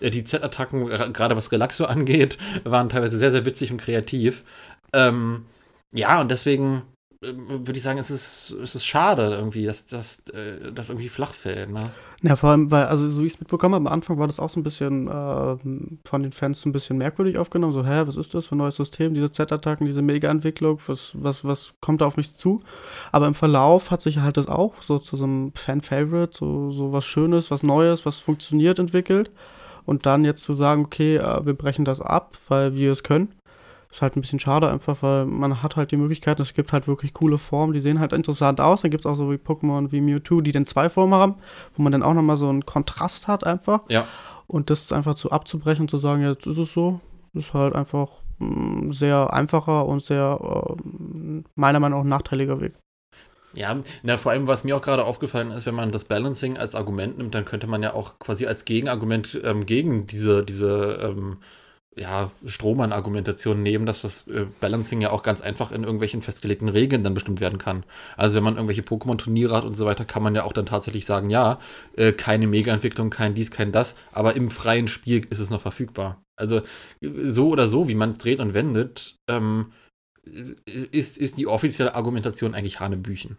Äh, die Z-Attacken, gerade was Relaxo angeht, waren teilweise sehr, sehr witzig und kreativ. Ähm, ja, und deswegen ähm, würde ich sagen, es ist, es ist schade irgendwie, dass das äh, irgendwie flach fällt. Ne? Ja, vor allem, weil, also so wie ich es mitbekommen habe, am Anfang war das auch so ein bisschen äh, von den Fans so ein bisschen merkwürdig aufgenommen. So, hä, was ist das für ein neues System? Diese Z-Attacken, diese Mega-Entwicklung, was, was, was kommt da auf mich zu? Aber im Verlauf hat sich halt das auch so zu so einem Fan-Favorite, so, so was Schönes, was Neues, was funktioniert, entwickelt. Und dann jetzt zu sagen, okay, äh, wir brechen das ab, weil wir es können ist halt ein bisschen schade einfach, weil man hat halt die Möglichkeit, es gibt halt wirklich coole Formen, die sehen halt interessant aus. Dann gibt es auch so wie Pokémon wie Mewtwo, die dann zwei Formen haben, wo man dann auch nochmal so einen Kontrast hat einfach. Ja. Und das einfach zu abzubrechen und zu sagen, jetzt ist es so, ist halt einfach ein mm, sehr einfacher und sehr, äh, meiner Meinung nach, nachteiliger Weg. Ja, na, vor allem, was mir auch gerade aufgefallen ist, wenn man das Balancing als Argument nimmt, dann könnte man ja auch quasi als Gegenargument ähm, gegen diese, diese ähm, ja, Strohmann-Argumentation nehmen, dass das äh, Balancing ja auch ganz einfach in irgendwelchen festgelegten Regeln dann bestimmt werden kann. Also wenn man irgendwelche Pokémon-Turniere hat und so weiter, kann man ja auch dann tatsächlich sagen, ja, äh, keine Mega-Entwicklung, kein dies, kein das, aber im freien Spiel ist es noch verfügbar. Also so oder so, wie man es dreht und wendet, ähm, ist, ist die offizielle Argumentation eigentlich Hanebüchen.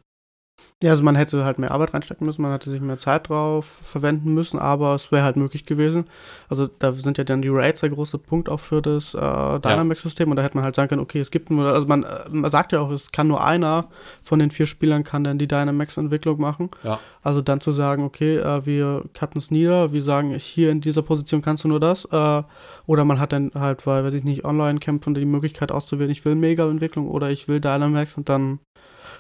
Ja, also man hätte halt mehr Arbeit reinstecken müssen, man hätte sich mehr Zeit drauf verwenden müssen, aber es wäre halt möglich gewesen. Also da sind ja dann die Raids der große Punkt auch für das äh, Dynamic-System und da hätte man halt sagen können, okay, es gibt nur, also man, äh, man sagt ja auch, es kann nur einer von den vier Spielern kann dann die Dynamax-Entwicklung machen. Ja. Also dann zu sagen, okay, äh, wir cutten es nieder, wir sagen, hier in dieser Position kannst du nur das. Äh, oder man hat dann halt, weil, weiß ich nicht, Online-Kämpfen die Möglichkeit auszuwählen, ich will Mega-Entwicklung oder ich will Dynamax und dann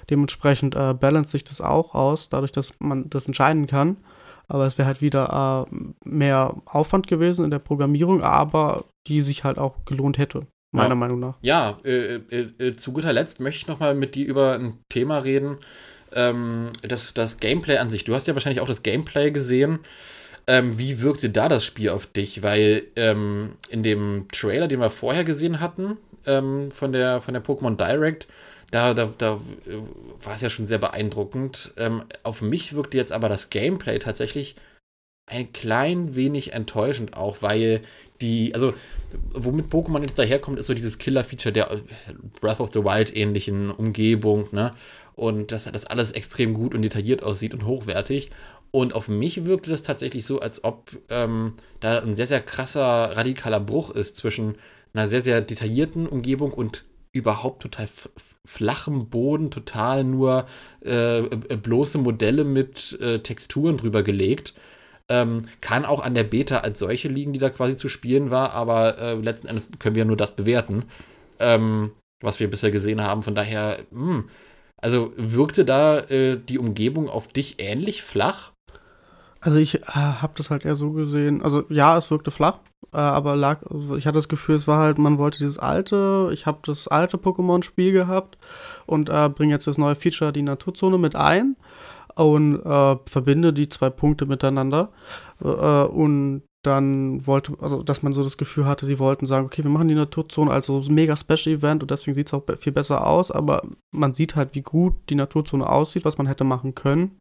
Dementsprechend äh, balance sich das auch aus, dadurch, dass man das entscheiden kann. Aber es wäre halt wieder äh, mehr Aufwand gewesen in der Programmierung, aber die sich halt auch gelohnt hätte, meiner ja. Meinung nach. Ja, äh, äh, äh zu guter Letzt möchte ich nochmal mit dir über ein Thema reden, ähm, das, das Gameplay an sich. Du hast ja wahrscheinlich auch das Gameplay gesehen. Ähm, wie wirkte da das Spiel auf dich? Weil ähm, in dem Trailer, den wir vorher gesehen hatten, ähm, von der, von der Pokémon Direct, da, da, da äh, war es ja schon sehr beeindruckend. Ähm, auf mich wirkte jetzt aber das Gameplay tatsächlich ein klein wenig enttäuschend auch, weil die, also womit Pokémon jetzt daherkommt, ist so dieses Killer-Feature der äh, Breath of the Wild ähnlichen Umgebung, ne? Und dass das alles extrem gut und detailliert aussieht und hochwertig. Und auf mich wirkte das tatsächlich so, als ob ähm, da ein sehr, sehr krasser, radikaler Bruch ist zwischen einer sehr, sehr detaillierten Umgebung und überhaupt total flachem Boden, total nur äh, äh, bloße Modelle mit äh, Texturen drüber gelegt. Ähm, kann auch an der Beta als solche liegen, die da quasi zu spielen war, aber äh, letzten Endes können wir nur das bewerten, ähm, was wir bisher gesehen haben. Von daher, mh, hm, also wirkte da äh, die Umgebung auf dich ähnlich flach? Also ich äh, habe das halt eher so gesehen. Also ja, es wirkte flach, äh, aber lag. Also ich hatte das Gefühl, es war halt, man wollte dieses alte. Ich habe das alte Pokémon-Spiel gehabt und äh, bringe jetzt das neue Feature, die Naturzone, mit ein und äh, verbinde die zwei Punkte miteinander äh, und dann wollte, also dass man so das Gefühl hatte, sie wollten sagen, okay, wir machen die Naturzone als so mega Special Event und deswegen sieht es auch viel besser aus, aber man sieht halt, wie gut die Naturzone aussieht, was man hätte machen können.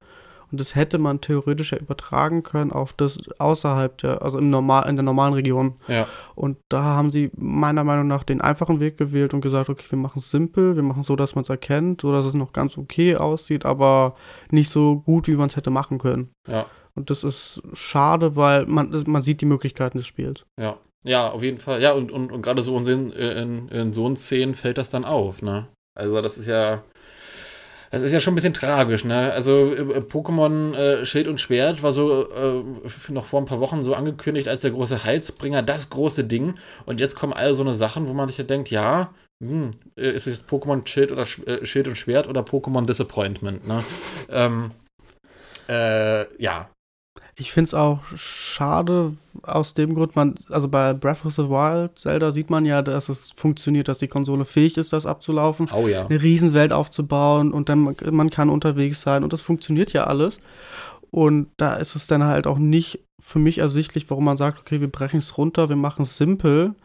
Und das hätte man theoretisch ja übertragen können auf das außerhalb der, also im normal, in der normalen Region. Ja. Und da haben sie meiner Meinung nach den einfachen Weg gewählt und gesagt, okay, wir machen es simpel, wir machen es so, dass man es erkennt, so dass es noch ganz okay aussieht, aber nicht so gut, wie man es hätte machen können. Ja. Und das ist schade, weil man, man sieht die Möglichkeiten des Spiels. Ja. Ja, auf jeden Fall. Ja, und, und, und gerade so in, in, in so Szenen fällt das dann auf, ne? Also das ist ja, das ist ja schon ein bisschen tragisch, ne? Also äh, Pokémon äh, Schild und Schwert war so äh, noch vor ein paar Wochen so angekündigt als der große Heilsbringer, das große Ding. Und jetzt kommen all so eine Sachen, wo man sich ja denkt, ja, hm, äh, ist es jetzt Pokémon Schild oder äh, Schild und Schwert oder Pokémon Disappointment, ne? ähm, äh, ja, ich finde es auch schade aus dem Grund, man, also bei Breath of the Wild, Zelda, sieht man ja, dass es funktioniert, dass die Konsole fähig ist, das abzulaufen. Oh ja. Eine Riesenwelt aufzubauen und dann man kann unterwegs sein und das funktioniert ja alles. Und da ist es dann halt auch nicht für mich ersichtlich, warum man sagt, okay, wir brechen es runter, wir machen es simpel,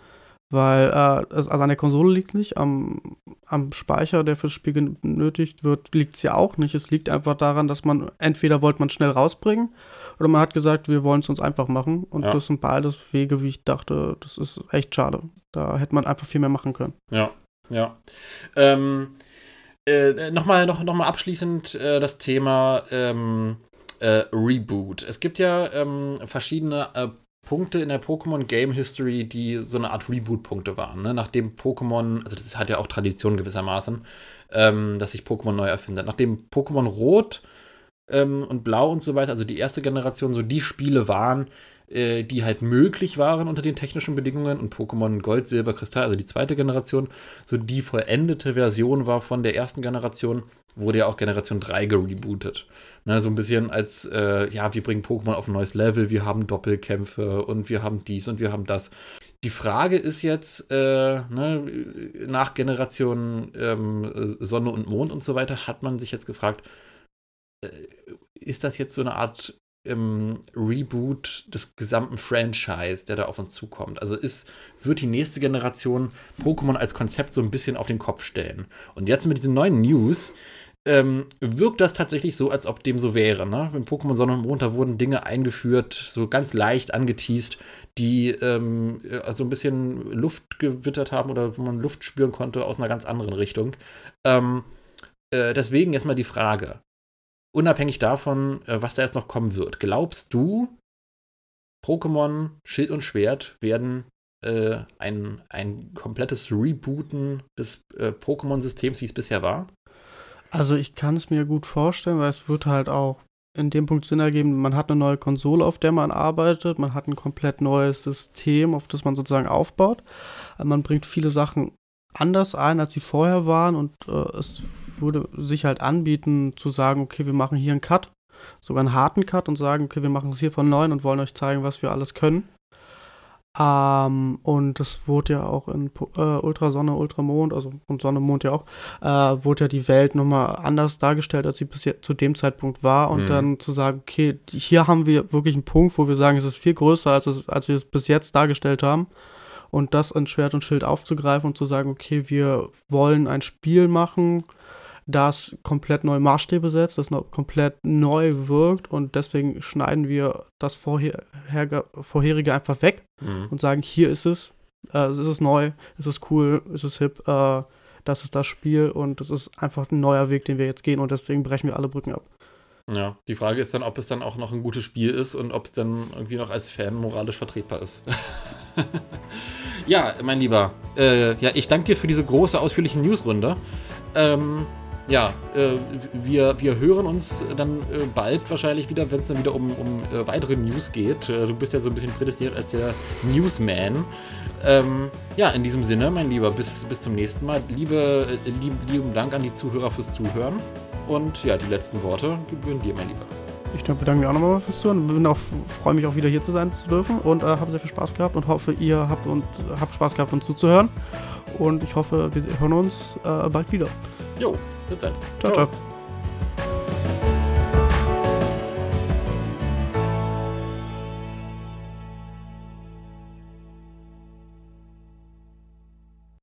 weil äh, also an der Konsole liegt nicht, am, am Speicher, der fürs Spiel benötigt wird, liegt es ja auch nicht. Es liegt einfach daran, dass man entweder wollte man schnell rausbringen oder man hat gesagt, wir wollen es uns einfach machen. Und ja. das sind beides Wege, wie ich dachte, das ist echt schade. Da hätte man einfach viel mehr machen können. Ja, ja. Ähm, äh, nochmal noch, noch mal abschließend äh, das Thema ähm, äh, Reboot. Es gibt ja ähm, verschiedene äh, Punkte in der Pokémon Game History, die so eine Art Reboot-Punkte waren. Ne? Nachdem Pokémon, also das hat ja auch Tradition gewissermaßen, ähm, dass sich Pokémon neu erfindet. Nachdem Pokémon Rot ähm, und Blau und so weiter, also die erste Generation, so die Spiele waren, äh, die halt möglich waren unter den technischen Bedingungen und Pokémon Gold, Silber, Kristall, also die zweite Generation, so die vollendete Version war von der ersten Generation, wurde ja auch Generation 3 gerebootet. Ne, so ein bisschen als, äh, ja, wir bringen Pokémon auf ein neues Level, wir haben Doppelkämpfe und wir haben dies und wir haben das. Die Frage ist jetzt, äh, ne, nach Generation ähm, Sonne und Mond und so weiter, hat man sich jetzt gefragt, ist das jetzt so eine Art ähm, Reboot des gesamten Franchise, der da auf uns zukommt? Also ist, wird die nächste Generation Pokémon als Konzept so ein bisschen auf den Kopf stellen? Und jetzt mit diesen neuen News ähm, wirkt das tatsächlich so, als ob dem so wäre. Ne? In Pokémon Sonne und Mond, da wurden Dinge eingeführt, so ganz leicht angeteased, die ähm, also ein bisschen Luft gewittert haben oder wo man Luft spüren konnte aus einer ganz anderen Richtung. Ähm, äh, deswegen erstmal die Frage, unabhängig davon, äh, was da jetzt noch kommen wird, glaubst du, Pokémon Schild und Schwert werden äh, ein, ein komplettes Rebooten des äh, Pokémon-Systems, wie es bisher war? Also ich kann es mir gut vorstellen, weil es wird halt auch in dem Punkt Sinn ergeben, man hat eine neue Konsole, auf der man arbeitet, man hat ein komplett neues System, auf das man sozusagen aufbaut. Man bringt viele Sachen anders ein, als sie vorher waren und äh, es würde sich halt anbieten zu sagen, okay, wir machen hier einen Cut, sogar einen harten Cut und sagen, okay, wir machen es hier von neu und wollen euch zeigen, was wir alles können. Ähm, und das wurde ja auch in äh, Ultrasonne, Ultramond, also und Sonne, Mond ja auch, äh, wurde ja die Welt nochmal anders dargestellt, als sie bis zu dem Zeitpunkt war. Und mhm. dann zu sagen, okay, hier haben wir wirklich einen Punkt, wo wir sagen, es ist viel größer, als, es, als wir es bis jetzt dargestellt haben. Und das in Schwert und Schild aufzugreifen und zu sagen, okay, wir wollen ein Spiel machen, das komplett neue Maßstäbe setzt, das noch komplett neu wirkt und deswegen schneiden wir das vorher, vorherige einfach weg mhm. und sagen, hier ist es, äh, es ist neu, es ist cool, es ist hip, äh, das ist das Spiel und es ist einfach ein neuer Weg, den wir jetzt gehen und deswegen brechen wir alle Brücken ab. Ja, die Frage ist dann, ob es dann auch noch ein gutes Spiel ist und ob es dann irgendwie noch als Fan moralisch vertretbar ist. ja, mein Lieber, äh, ja, ich danke dir für diese große, ausführliche Newsrunde. Ähm, ja, äh, wir, wir hören uns dann äh, bald wahrscheinlich wieder, wenn es dann wieder um, um äh, weitere News geht. Äh, du bist ja so ein bisschen prädestiniert als der Newsman. Ähm, ja, in diesem Sinne, mein Lieber, bis, bis zum nächsten Mal. Liebe, äh, lieb, lieben Dank an die Zuhörer fürs Zuhören. Und ja, die letzten Worte gebühren dir, mein Lieber. Ich bedanke mich auch nochmal fürs Zuhören. Bin freue mich auch wieder hier zu sein zu dürfen und äh, habe sehr viel Spaß gehabt und hoffe, ihr habt, und, habt Spaß gehabt, uns zuzuhören. Und ich hoffe, wir hören uns bald wieder. Jo, bis dann. ciao. ciao. ciao.